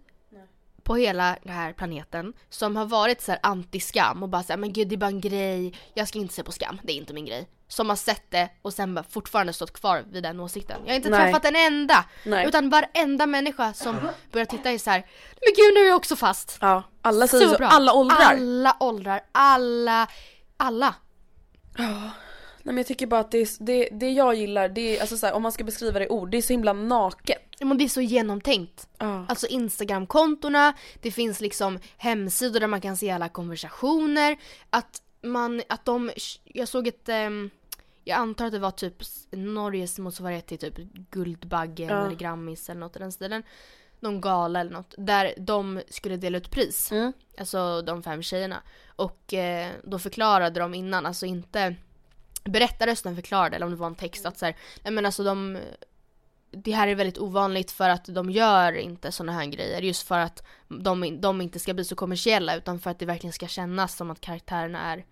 på hela den här planeten som har varit så här anti-skam och bara såhär men gud det är bara en grej, jag ska inte se på skam, det är inte min grej. Som har sett det och sen bara fortfarande stått kvar vid den åsikten. Jag har inte Nej. träffat en enda! Nej. Utan varenda människa som börjar titta är så här, men gud nu är jag också fast. Ja, alla säger så, bra. alla åldrar! Alla åldrar, alla, alla. Nej men jag tycker bara att det, är, det, det jag gillar, det är alltså så här, om man ska beskriva det i ord, det är så himla naket. Ja, Men det är så genomtänkt. Ja. Alltså Instagram-kontona, det finns liksom hemsidor där man kan se alla konversationer. Att man, att de, jag såg ett, ehm, jag antar att det var typ Norges motsvarighet till typ Guldbaggen Ja. eller Grammis eller något i den stilen. Någon gala eller något. Där de skulle dela ut pris. Mm. Alltså de fem tjejerna. Och eh, då förklarade de innan, alltså inte berättarrösten förklarade, eller om det var en text att så här, nej men alltså de det här är väldigt ovanligt för att de gör inte såna här grejer just för att de, de inte ska bli så kommersiella utan för att det verkligen ska kännas som att karaktärerna är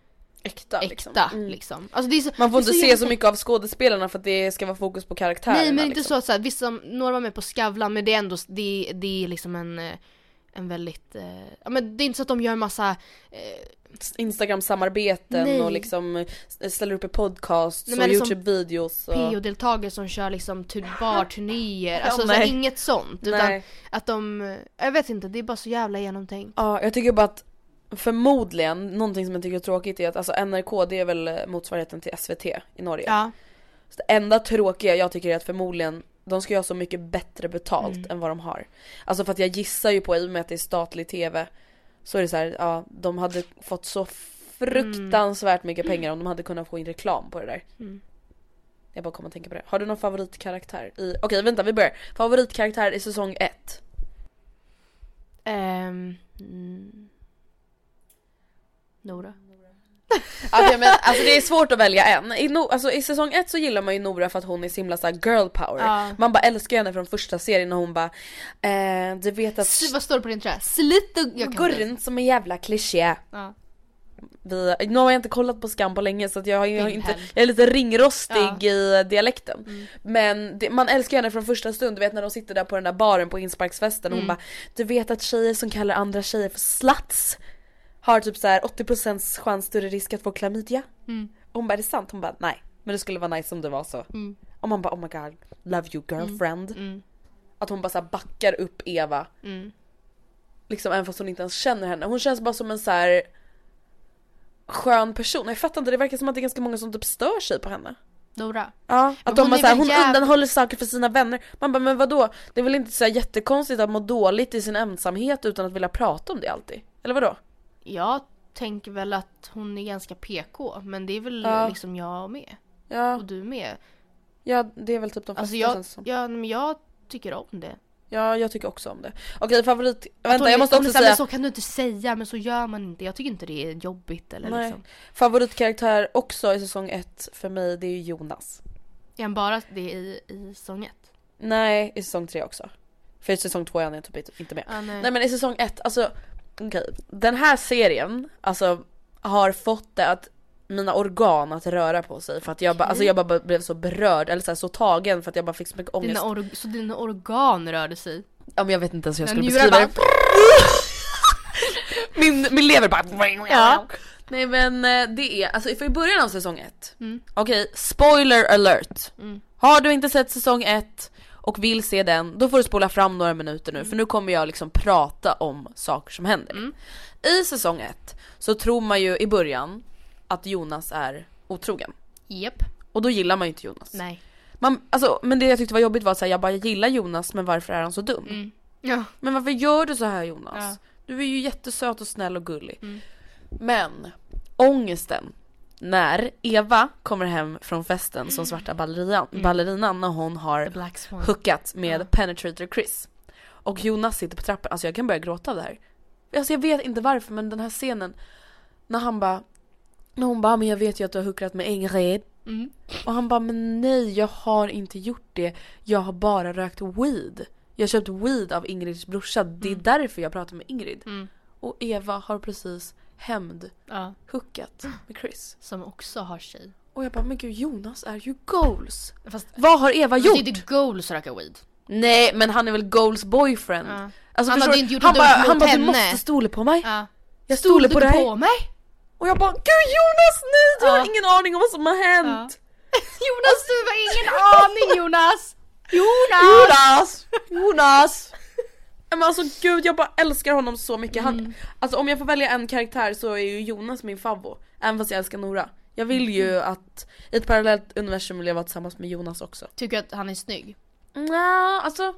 Äkta, äkta liksom. liksom. Mm. Alltså det är så, Man får inte se jävla- så mycket av skådespelarna för att det ska vara fokus på karaktärerna Nej men inte liksom. så, så här, vissa, några var med på Skavlan men det är ändå, det, det är liksom en eh, en väldigt, eh, ja men det är inte så att de gör massa eh, Instagram-samarbeten Nej. och liksom eh, ställer upp i podcasts Nej, och men det är som Youtube-videos och... PO-deltagare som kör liksom tur- barturnéer, alltså så nej. här, inget sånt utan Nej. att de, jag vet inte, det är bara så jävla genomtänkt. Ja, jag tycker bara att förmodligen, någonting som jag tycker är tråkigt är att alltså NRK det är väl eh, motsvarigheten till SVT i Norge. Ja. Så det enda tråkiga jag tycker är att förmodligen de ska ju ha så mycket bättre betalt Mm. än vad de har. Alltså för att jag gissar ju på i och med att det är statlig TV så är det så här, ja de hade fått så fruktansvärt mycket pengar om de hade kunnat få in reklam på det där. Mm. Jag bara kommer att tänka på det. Har du någon favoritkaraktär i, okej vänta vi börjar. Favoritkaraktär i säsong 1? Ehm, mm. Nora? Alltså, men, alltså det är svårt att välja en. I, no, alltså, I säsong 1 så gillar man ju Nora för att hon är så himla så girl power. Ja. Man bara älskar henne från första serien när hon bara eh, Du vet att S- vad står det på din tröja? Slit och... Går runt som en jävla kliché. Ja. vi, nu har jag inte kollat på Skam på länge så jag, har- jag, har Inte jag är lite ringrostig Ja. i dialekten. Mm. Men det, man älskar henne från första stund, du vet när de sitter där på den där baren på insparksfesten och hon Mm. bara Du vet att tjejer som kallar andra tjejer för sluts har typ så här 80% chans större risk att få klamydia. Mm. Och hon bara är det sant? Hon bara nej. Men det skulle vara nice om det var så. Mm. Och man bara oh my god, love you girlfriend. Mm. Att hon bara så backar upp Eva. Mm. Liksom även fast hon inte ens känner henne. Hon känns bara som en så här skön person. Jag fattar inte, det verkar som att det är ganska många som typ stör sig på henne. Nora. Ja, att de hon såhär, hon jäv- undanhåller saker för sina vänner. Man bara, men vadå? Det är väl inte så jättekonstigt att må dåligt i sin ensamhet utan att vilja prata om det alltid? Eller vadå? Jag tänker väl att hon är ganska PK men det är väl Ja. liksom jag med. Ja, Och du med. ja det är väl typ de flesta Alltså jag, ja, men jag tycker om det. Ja, jag tycker också om det. Okej, favorit... Att Vänta, jag måste också säga Men så kan du inte säga, men så gör man inte. Jag tycker inte det är jobbigt eller Nej. liksom. favoritkaraktär också i säsong ett för mig, det är ju Jonas. Är han bara det i, i säsong ett? Nej, i säsong tre också. För i säsong två är han typ inte- inte med. Ah, nej. Nej men i säsong ett, alltså okej. Den här serien, alltså har fått det att mina organ att röra på sig för att jag bara, alltså jag bara blev så berörd eller så, här, så tagen för att jag bara fick så mycket ångest. dina så dina organ rörde sig? Ja men jag vet inte ens hur jag skulle beskriva det. min, min lever bara... Ja. Nej men eh, det är, alltså för i början av säsong ett. Mm. okej spoiler alert. Mm. Har du inte sett säsong ett och vill se den, då får du spola fram några minuter nu för nu kommer jag liksom prata om saker som händer. Mm. I säsong ett så tror man ju i början att Jonas är otrogen. Japp. Och då gillar man ju inte Jonas. Nej. Man, alltså, men det jag tyckte var jobbigt var att jag bara jag gillar Jonas men varför är han så dum? Mm. Ja. Men varför gör du så här Jonas? Ja. Du är ju jättesöt och snäll och gullig. Mm. Men ångesten när Eva kommer hem från festen som svarta ballerinan, ballerinan när hon har Mm. Hookat med Ja. Penetrator Chris. Och Jonas sitter på trappan, alltså jag kan börja gråta av det här. Alltså jag vet inte varför men den här scenen när han bara när hon bara, men jag vet ju att du har hookat med Ingrid. Mm. Och han bara, men nej jag har inte gjort det. Jag har bara rökt weed. Jag har köpt weed av Ingrids brorsa. Det är därför jag pratar med Ingrid. Mm. Och Eva har precis hämnd Ja. med Chris. Som också har tjej. Och jag bara, men gud Jonas är ju goals. Fast Vad har Eva det är gjort? inte goals att röka weed. Nej men han är väl goals boyfriend. Ja. Alltså, Han hade inte gjort han bara, han bara du måste stola på mig. Ja. Jag stolar på dig. på mig? Och jag bara gud Jonas nej du har Ja. ingen aning om vad som har hänt. Jonas du har ingen aning Jonas! Jonas! Jonas! Jonas! Men alltså gud jag bara älskar honom så mycket. Han, Mm. Alltså om jag får välja en karaktär så är ju Jonas min favvo. Även fast jag älskar Nora. Jag vill ju Mm. att i ett parallellt universum vill jag vara tillsammans med Jonas också. Tycker att han är snygg? Nja, alltså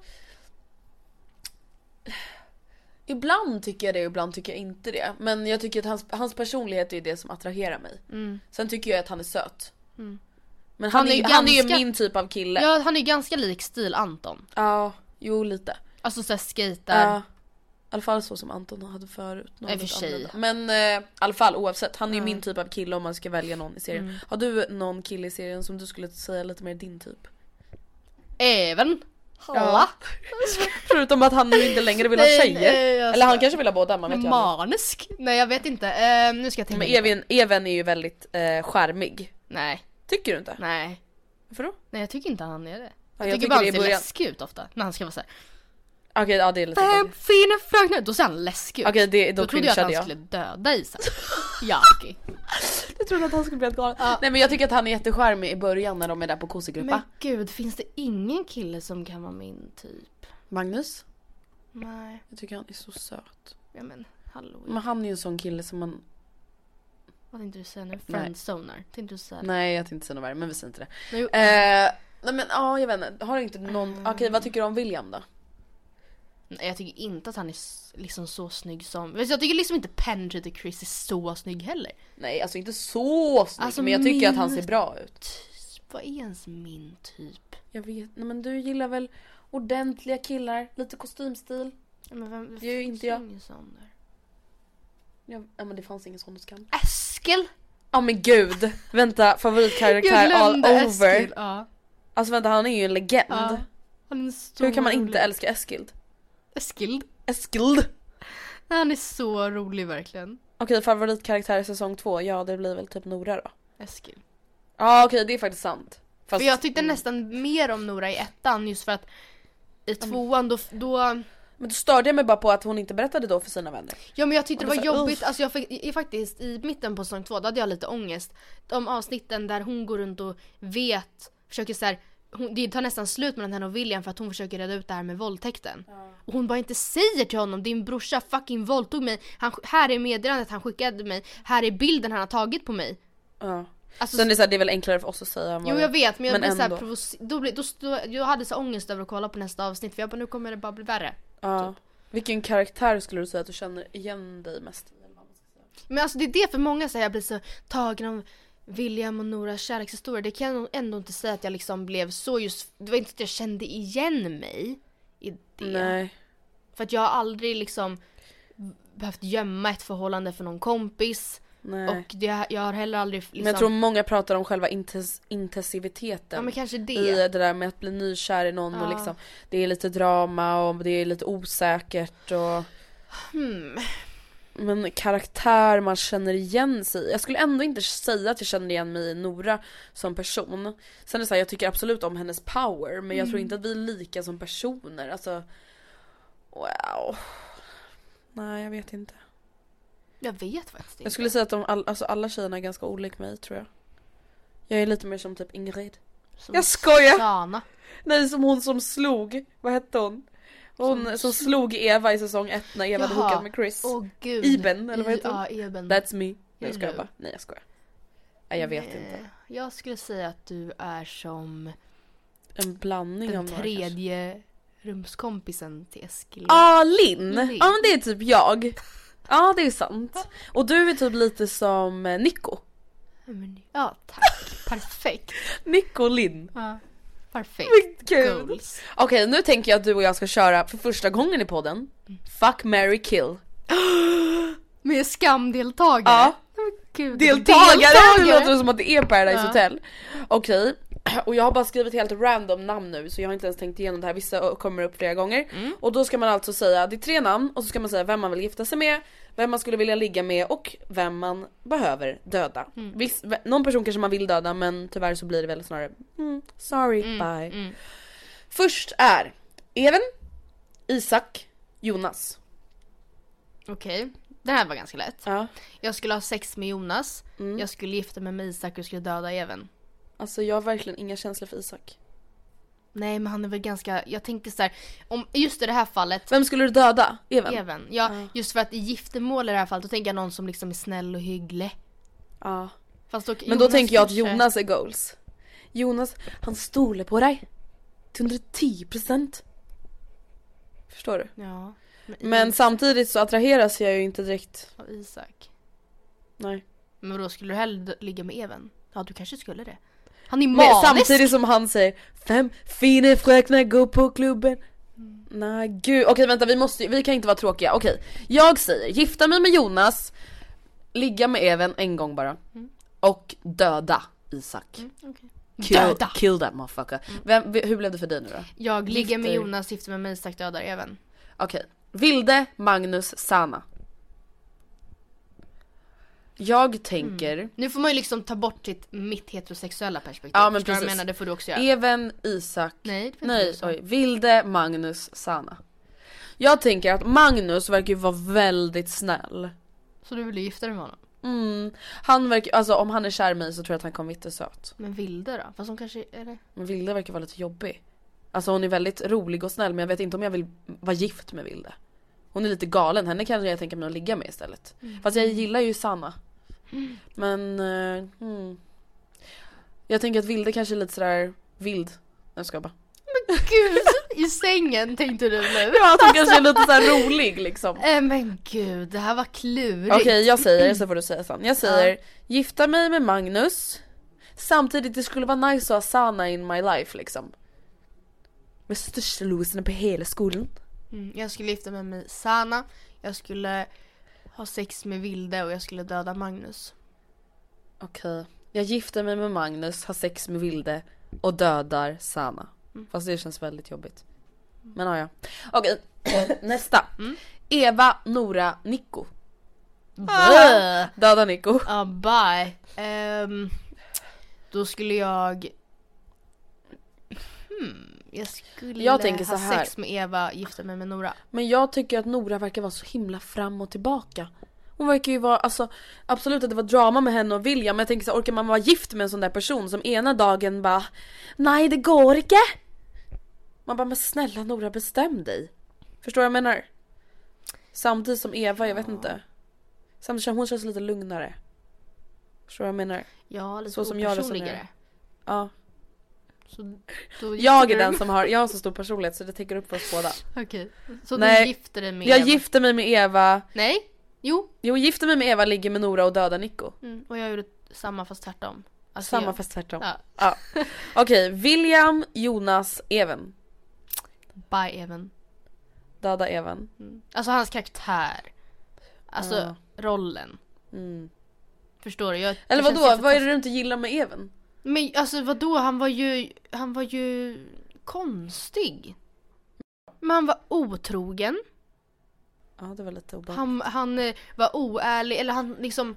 Ibland tycker jag det och ibland tycker jag inte det. Men jag tycker att hans, hans personlighet är det som attraherar mig. Mm. Sen tycker jag att han är söt. Mm. Men han, Han är är, ju han är ju ganska- min typ av kille. Ja, Ja han är ganska lik stil Anton. jo lite. Alltså såhär skejtar. Ja. I alla fall så som Anton hade förut. Och för sig. Men eh, i alla fall oavsett, han är ju Ja. min typ av kille om man ska välja någon i serien. Mm. Har du någon kille i serien som du skulle säga lite mer din typ? Även. Ja. Halla. Förutom att han nu inte längre vill ha Nej, tjejer. nej, jag Eller han kanske vill ha båda, man vet ju. Manisk? Nej jag vet inte. Eh, nu ska jag tänka Men. Even, Even är ju väldigt eh, charmig. Nej. Tycker du inte? Nej. Varför då? Nej jag tycker inte han är det. Ja, Jag, jag tycker tycker bara han ser läskig ut ofta. När han ska vara såhär. Okej, ja det är lite Fem fina fröknar. Då ser han läskig ut. Okej, det, då, då trodde jag att han jag. skulle döda Isak. Jaki. Jag trodde att han skulle bli helt galen. Ja. Nej men jag tycker att han är jättecharmig i början när de är där på kossegruppa. Men gud, finns det ingen kille som kan vara min typ? Magnus? Nej, Jag tycker han är så söt. ja men hallå. Men han är ju en sån kille som man... Vad tänkte du säga nu? Friendzoner? Tänkte du säga? Nej jag tänkte inte säga något värre men vi säger inte det. Nej. Eh, nej men ja jag vet inte, har du inte någon... Mm. Okej vad tycker du om William då? Jag tycker inte att han är liksom så snygg som... Jag tycker liksom inte Penetrator Chris är så snygg heller. Nej alltså inte så snygg Alltså, men jag tycker att han ser bra ut. Typ, vad är ens min typ? Jag vet, nej men du gillar väl ordentliga killar, lite kostymstil. Men vem, Det är ju inte jag. Ingen sån där. Ja, ja men det fanns ingen sån hos Skam. Eskil! Ja men gud! Vänta, favoritkaraktär all over. Eskil. Ja. Alltså vänta han är ju en legend. ja. Hur kan man inte älska Eskild? Eskild? Eskild! Han är så rolig verkligen. Okej favoritkaraktär i säsong två, ja det blir väl typ Nora då. Eskil. Ja okej det är faktiskt sant. Fast, För jag tyckte mm. nästan mer om Nora i ettan just för att i tvåan då, då Men då störde jag mig bara på att hon inte berättade då för sina vänner. Ja men jag tyckte det Och var det var så, jobbigt, alltså jag fick, i, faktiskt i mitten på säsong två då hade jag lite ångest. De avsnitten där hon går runt och vet, försöker så här, hon, det tar nästan slut mellan henne och William för att hon försöker reda ut det här med våldtäkten. Och hon bara inte säger till honom din brorsa fucking våldtog mig, han, här är meddelandet han skickade mig, här är bilden han har tagit på mig. Ja. Alltså, Sen är det, så här, det är väl enklare för oss att säga Jo jag vet men jag men blir såhär ändå. provocer- då, blir- då, då, jag hade så ångest över att kolla på nästa avsnitt för jag bara nu kommer det bara bli värre. Ja. Vilken karaktär skulle du säga att du känner igen dig mest i? Men alltså det är det för många säger jag blir så tagen av William och Noras kärlekshistoria. Det kan jag ändå inte säga att jag liksom blev så just, det var inte att jag kände igen mig i det. Nej. För att jag har aldrig liksom behövt gömma ett förhållande för någon kompis. Nej. Och det, jag har heller aldrig liksom... Men jag tror många pratar om själva intens- intensiviteten. Ja men kanske det. I det där med att bli nykär i någon och Ja. liksom Det är lite drama och det är lite osäkert och Hmm. Men karaktär man känner igen sig. Jag skulle ändå inte säga att jag känner igen mig i Nora som person. Sen är det så här, jag tycker absolut om hennes power men jag tror Mm. inte att vi är lika som personer. Alltså Wow. Nej jag vet inte. Jag vet faktiskt inte. Jag skulle säga att de all, alltså alla tjejerna är ganska olika mig tror jag. Jag är lite mer som typ Ingrid. Som Jag skojar! Sana. Nej som hon som slog, vad hette hon? Hon som, Som slog Eva i säsong ett när Eva hade hookat med Chris. Åh gud. Iben, eller vad heter hon? Ja, Iben. That's me. Nej jag skojar bara. Nej jag skojar. Nej jag vet Eh, inte. Jag skulle säga att du är som En blandning av den några kanske. tredje rumskompisen till Eskil. Ah Linn! Ja men det är typ jag. Ja det är sant. Och du är typ lite som eh, Nico. Men, ja tack. Perfekt. Nico och Linn. Ja, perfekt. Goals. Okej nu tänker jag att du och jag ska köra för första gången i podden. Fuck, marry, kill. Med skamdeltagare? Ja. Gud, Deltagare! Det låter som att det är Paradise Ja. Hotel. Okej, och jag har bara skrivit helt random namn nu så jag har inte ens tänkt igenom det här, vissa kommer upp flera gånger. Mm. Och då ska man alltså säga, det är tre namn och så ska man säga vem man vill gifta sig med, vem man skulle vilja ligga med och vem man behöver döda. Mm. Viss, någon person kanske man vill döda men tyvärr så blir det väl snarare mm, sorry, bye. mm. Först är Even, Isak, Jonas. Okej, den här var ganska lätt. Ja. Jag skulle ha sex med Jonas, Mm. jag skulle gifta mig med Isak och jag skulle döda Even. Alltså jag har verkligen inga känslor för Isak. Nej men han är väl ganska, jag tänker så här, om just i det här fallet Vem skulle du döda? Even? Even. Ja, just för att i giftermål i det här fallet då tänker jag någon som liksom är snäll och hygglig. Ja. Fast då, Men då Jonas tänker jag att Jonas är goals. Jonas, han stolar på dig. Till 110%. Förstår du? Ja. Men, Men samtidigt så attraheras jag ju inte direkt. av Isak. Nej. Men då skulle du hellre ligga med Even? Ja du kanske skulle det. Han är Men manisk! samtidigt som han säger Fem fina fröknar går på klubben. Nej gud, okej vänta vi måste vi kan inte vara tråkiga. Okej, jag säger gifta mig med Jonas, ligga med Even en gång bara. Och döda Isak. okej. Kill, Döda! kill that motherfucker. Vem, hur blev det för dig nu då? Jag ligger med Jonas, gifter mig med Isak, dödar Even. Okej. Vilde, Magnus, Sana. Jag tänker Nu får man ju liksom ta bort sitt, mitt heterosexuella perspektiv. Ja, men vad jag precis. menar? Det får du också göra. Even, Isak, Nej, nej oj, Vilde, Magnus, Sana. Jag tänker att Magnus verkar ju vara väldigt snäll. Så du vill gifta dig med honom? Mm. Han verkar, alltså om han är kär i mig så tror jag att han kommer vara jättesöt. Men Vilde då? Fast hon kanske, är det? Men Vilde verkar vara lite jobbig. Alltså hon är väldigt rolig och snäll men jag vet inte om jag vill vara gift med Vilde. Hon är lite galen, henne kan jag tänka mig att ligga med istället. Fast jag gillar ju Sanna. Men, eh, mm. Jag tänker att Vilde kanske är lite sådär vild. Jag ska bara. Gud! I sängen tänkte du nu? Ja, att hon kanske är lite såhär rolig liksom. Äh, men gud, det här var klurigt. Okej jag säger så får du säga sen. Jag säger gifta mig med Magnus. Samtidigt det skulle vara nice att ha Sana in my life liksom. Med största losen på hela skolan. Mm, jag skulle gifta mig med Sana, jag skulle ha sex med Vilde och jag skulle döda Magnus. Okej. Jag gifter mig med Magnus, har sex med Vilde och dödar Sana. Fast det känns väldigt jobbigt. Men ja, ja. Okej, nästa. Eva, Nora, Nico. Bäh. Döda Nico. Ja, bye. Ehm, då skulle jag... Hmm, jag skulle Jag tänker ha så här. sex med Eva, gifta mig med Nora. Men jag tycker att Nora verkar vara så himla fram och tillbaka. Hon verkar ju vara, alltså absolut att det var drama med henne och William men jag tänker så här, orkar man vara gift med en sån där person som ena dagen bara Nej det går inte! Man bara men snälla Nora bestäm dig. Förstår du vad jag menar? Samtidigt som Eva, jag vet inte. Samtidigt som hon känns lite lugnare. Förstår du vad jag menar? Ja, lite Så som jag resonerar. Ja. Så Jag är du den som har, jag har så stor personlighet så det täcker upp för oss båda. Okej. Så Nej, du gifter dig med Jag Eva? gifter mig med Eva, Nej? Jo. jo gifter mig med Eva, ligger med Nora och dödar Nico. Mm, och jag gjorde samma fast tvärtom. Alltså Samma jag, fast tvärtom. Ja. Ja. Okej, William, Jonas, Even. Bye Even. Döda Even. Mm. Alltså hans karaktär. Alltså Ja. rollen. Mm. Förstår du? Jag, Eller vadå, vad är det du inte gillar med Even? Men alltså vadå, han var ju, han var ju konstig. Men han var otrogen. Ja det var lite obehagligt. Han, han eh, var oärlig, eller han liksom,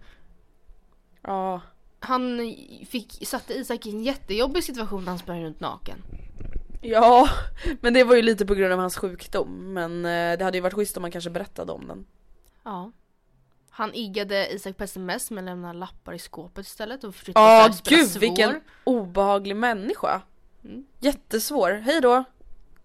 Ja. han fick, satte Isak i en jättejobbig situation när han sprang runt naken. Ja, men det var ju lite på grund av hans sjukdom. Men eh, det hade ju varit schysst om man kanske berättade om den. Ja. Han iggade Isak på sms men lämnade lappar i skåpet istället och försökte spela gud svår. vilken obehaglig människa. Mm. Jättesvår, hej då.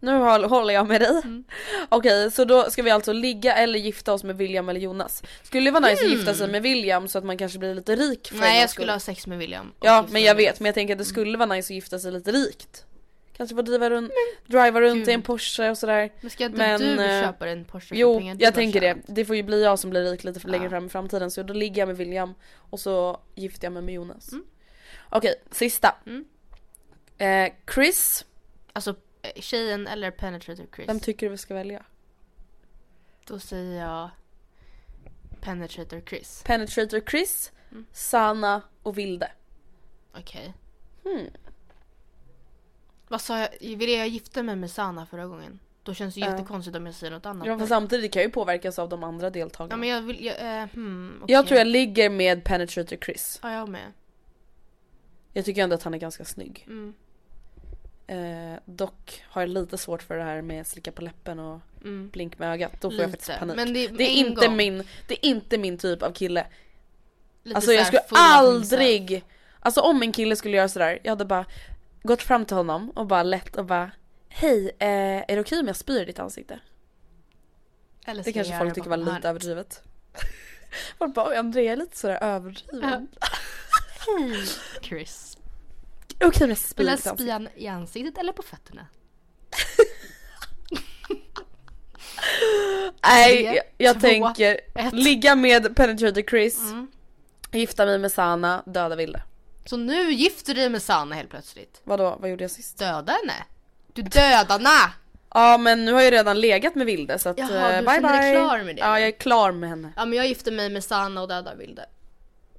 Nu håll- håller jag med dig. Mm. Okej så då ska vi alltså ligga eller gifta oss med William eller Jonas. Skulle det vara nice att gifta sig med William så att man kanske blir lite rik för Mm. Nej jag skulle skull? ha sex med William. Ja men jag vet men jag tänker att det skulle vara nice att gifta sig lite rikt. Kanske få driva runt, driva runt Gud. i en Porsche och sådär. Men ska inte Men, du eh, köpa en Porsche för Jo, pengar jag tänker det. Det får ju bli jag som blir rik lite för längre Ja. fram i framtiden så då ligger jag med William och så gifter jag mig med Jonas. Mm. Okej, sista. Mm. Eh, Chris, Alltså eh, tjejen eller penetrator Chris? vem tycker du vi ska välja? Då säger jag penetrator Chris. Penetrator Chris, Mm. Sana och Vilde. Okej. Hmm. Vad sa jag? Ville jag gifta mig med Sana förra gången? Då känns det ju jättekonstigt om jag säger något annat. Ja, fast samtidigt kan jag ju påverkas av de andra deltagarna. Ja men jag vill, jag, eh, hmm, Jag okej. tror jag ligger med Penetrator Chris. Ja jag med. Jag tycker ändå att han är ganska snygg. Mm, Eh, dock har jag lite svårt för det här med slicka på läppen och mm. blink med ögat. Då får jag Lite. faktiskt panik. Men det är det, är inte gång. min, det är inte min typ av kille. Lite Alltså jag skulle aldrig, alltså om en kille skulle göra sådär, jag hade bara gått fram till honom och bara lätt och bara Hej, eh, är det okej om jag spyr i ditt ansikte? Eller Det kanske folk tycker var lite överdrivet. Folk bara, "Oj, Andrea är lite sådär överdriven. Hej Chris. Är det okej om jag spyr Vill jag spyan i ansiktet eller på fötterna? Nej, jag, jag två, tänker ett. ligga med Penetrator Chris, Mm. gifta mig med Sana, döda Ville. Så nu gifter du dig med Sanna helt plötsligt? Vadå, vad gjorde jag sist? Döda henne? Du dödar henne! Ja men nu har jag redan legat med Vilde så att Jaha, eh, du bye känner dig bye. klar med det Ja jag är klar med henne. Ja men jag gifter mig med Sanna och dödar Vilde.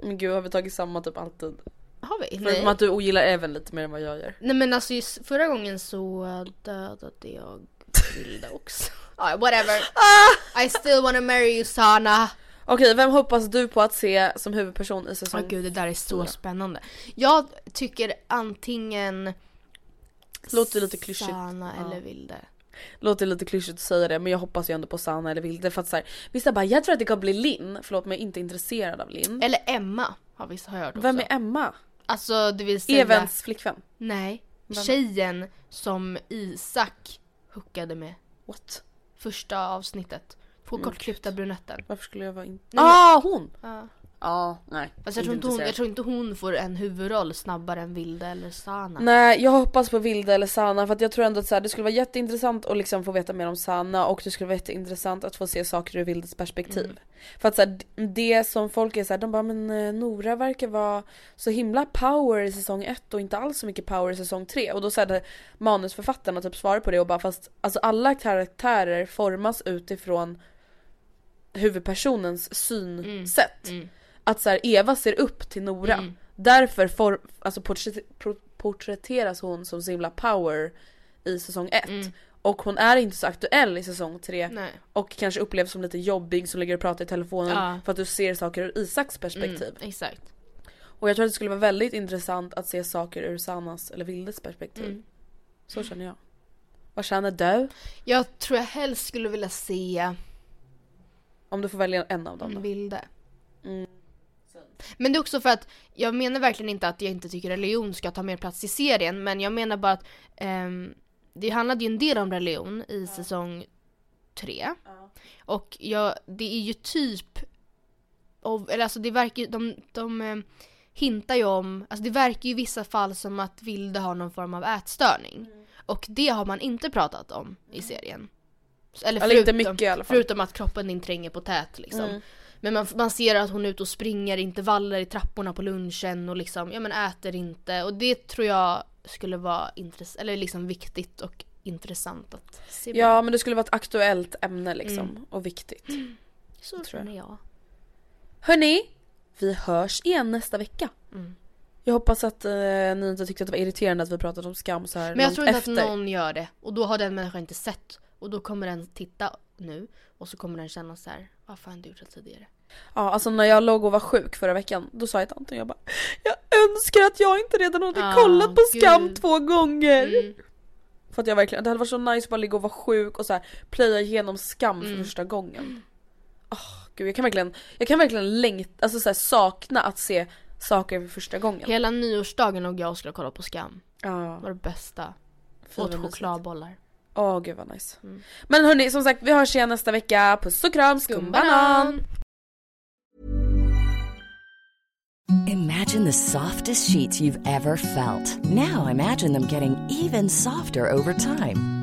Men gud har vi tagit samma typ alltid? Har vi? Förutom att du ogillar Even lite mer än vad jag gör. Nej men alltså just förra gången så dödade jag Vilde också. Ja, whatever. I still wanna marry you Sana. Okej, vem hoppas du på att se som huvudperson i säsong Åh gud det där är så spännande. Jag tycker antingen Låter lite klyschigt. Sana Ja. eller Vilde. Låter lite klyschigt att säga det men jag hoppas ju ändå på Sanna eller Vilde för att så här, vissa bara jag tror att det kommer bli Linn, förlåt men jag är inte intresserad av Linn. Eller Emma har vissa hört också. Vem är Emma? Alltså det vill säga... Evens flickvän? Nej. Vem? Tjejen som Isak hookade med. What? Första avsnittet. På Mm, kortklippta brunetten. Varför skulle jag vara in... Nej, ah hon! Ja. Ja, nej. Fast jag tror, inte hon, jag tror inte hon får en huvudroll snabbare än Vilde eller Sana. Nej jag hoppas på Vilde eller Sana för att jag tror ändå att så här, det skulle vara jätteintressant att liksom få veta mer om Sana och det skulle vara jätteintressant att få se saker ur Vildes perspektiv. Mm. För att så här, det som folk är så här, de bara men eh, Nora verkar vara så himla power i säsong 1 och inte alls så mycket power i säsong 3 och då så här, manusförfattarna typ svarar på det och bara fast alltså alla karaktärer formas utifrån huvudpersonens synsätt. Mm. Att så här, Eva ser upp till Nora. Mm. Därför for, alltså porträtteras hon som så himla power i säsong 1. Mm. och hon är inte så aktuell i säsong tre Nej. och kanske upplevs som lite jobbig som ligger och pratar i telefonen Ja. för att du ser saker ur Isaks perspektiv. Mm, exakt. Och jag tror att det skulle vara väldigt intressant att se saker ur Sannas eller Vildes perspektiv. Mm. Så känner jag. Vad känner du? Jag tror jag helst skulle vilja se Om du får välja en av dem då? Vilde. Mm. Men det är också för att jag menar verkligen inte att jag inte tycker religion ska ta mer plats i serien men jag menar bara att ehm, det handlade ju en del om religion i säsong tre. Och jag, det är ju typ, av, eller alltså det verkar de, de eh, hintar ju om, alltså det verkar ju i vissa fall som att Vilde har någon form av ätstörning. Och det har man inte pratat om i serien. Eller, Eller inte förutom- mycket i alla fall. Förutom att kroppen din tränger på tät liksom. Mm. Men man, man ser att hon är ute och springer intervaller i trapporna på lunchen och liksom, ja men äter inte. Och det tror jag skulle vara intress- eller liksom viktigt och intressant att se. Ja men det skulle vara ett aktuellt ämne liksom Mm. och viktigt. så tror jag. jag. Hörni, vi hörs igen nästa vecka. Mm. Jag hoppas att eh, ni inte tyckte att det var irriterande att vi pratade om skam så här Men jag tror inte efter. att någon gör det. Och då har den människan inte sett. Och då kommer den titta nu. Och så kommer den känna så här, har jag inte gjort det tidigare? Ja alltså när jag låg och var sjuk förra veckan då sa jag till Anton jag bara Jag önskar att jag inte redan hade Ah, kollat på skam gud. två gånger. Mm. För att jag verkligen, det hade varit så nice att bara ligga och vara sjuk och så här plöja igenom skam för Mm. första gången. Åh gud jag kan verkligen, jag kan verkligen längta, alltså så här, sakna att se saker för första gången. Hela nyårsdagen låg jag och skulle kolla på Skam. Ja, Det var det bästa. Åt vad chokladbollar. Åh gud vad nice. Mm. Men hörni som sagt vi hörs igen nästa vecka. Puss och kram, skumbanan! Imagine the softest sheets you've ever felt. Now imagine them getting even softer over time.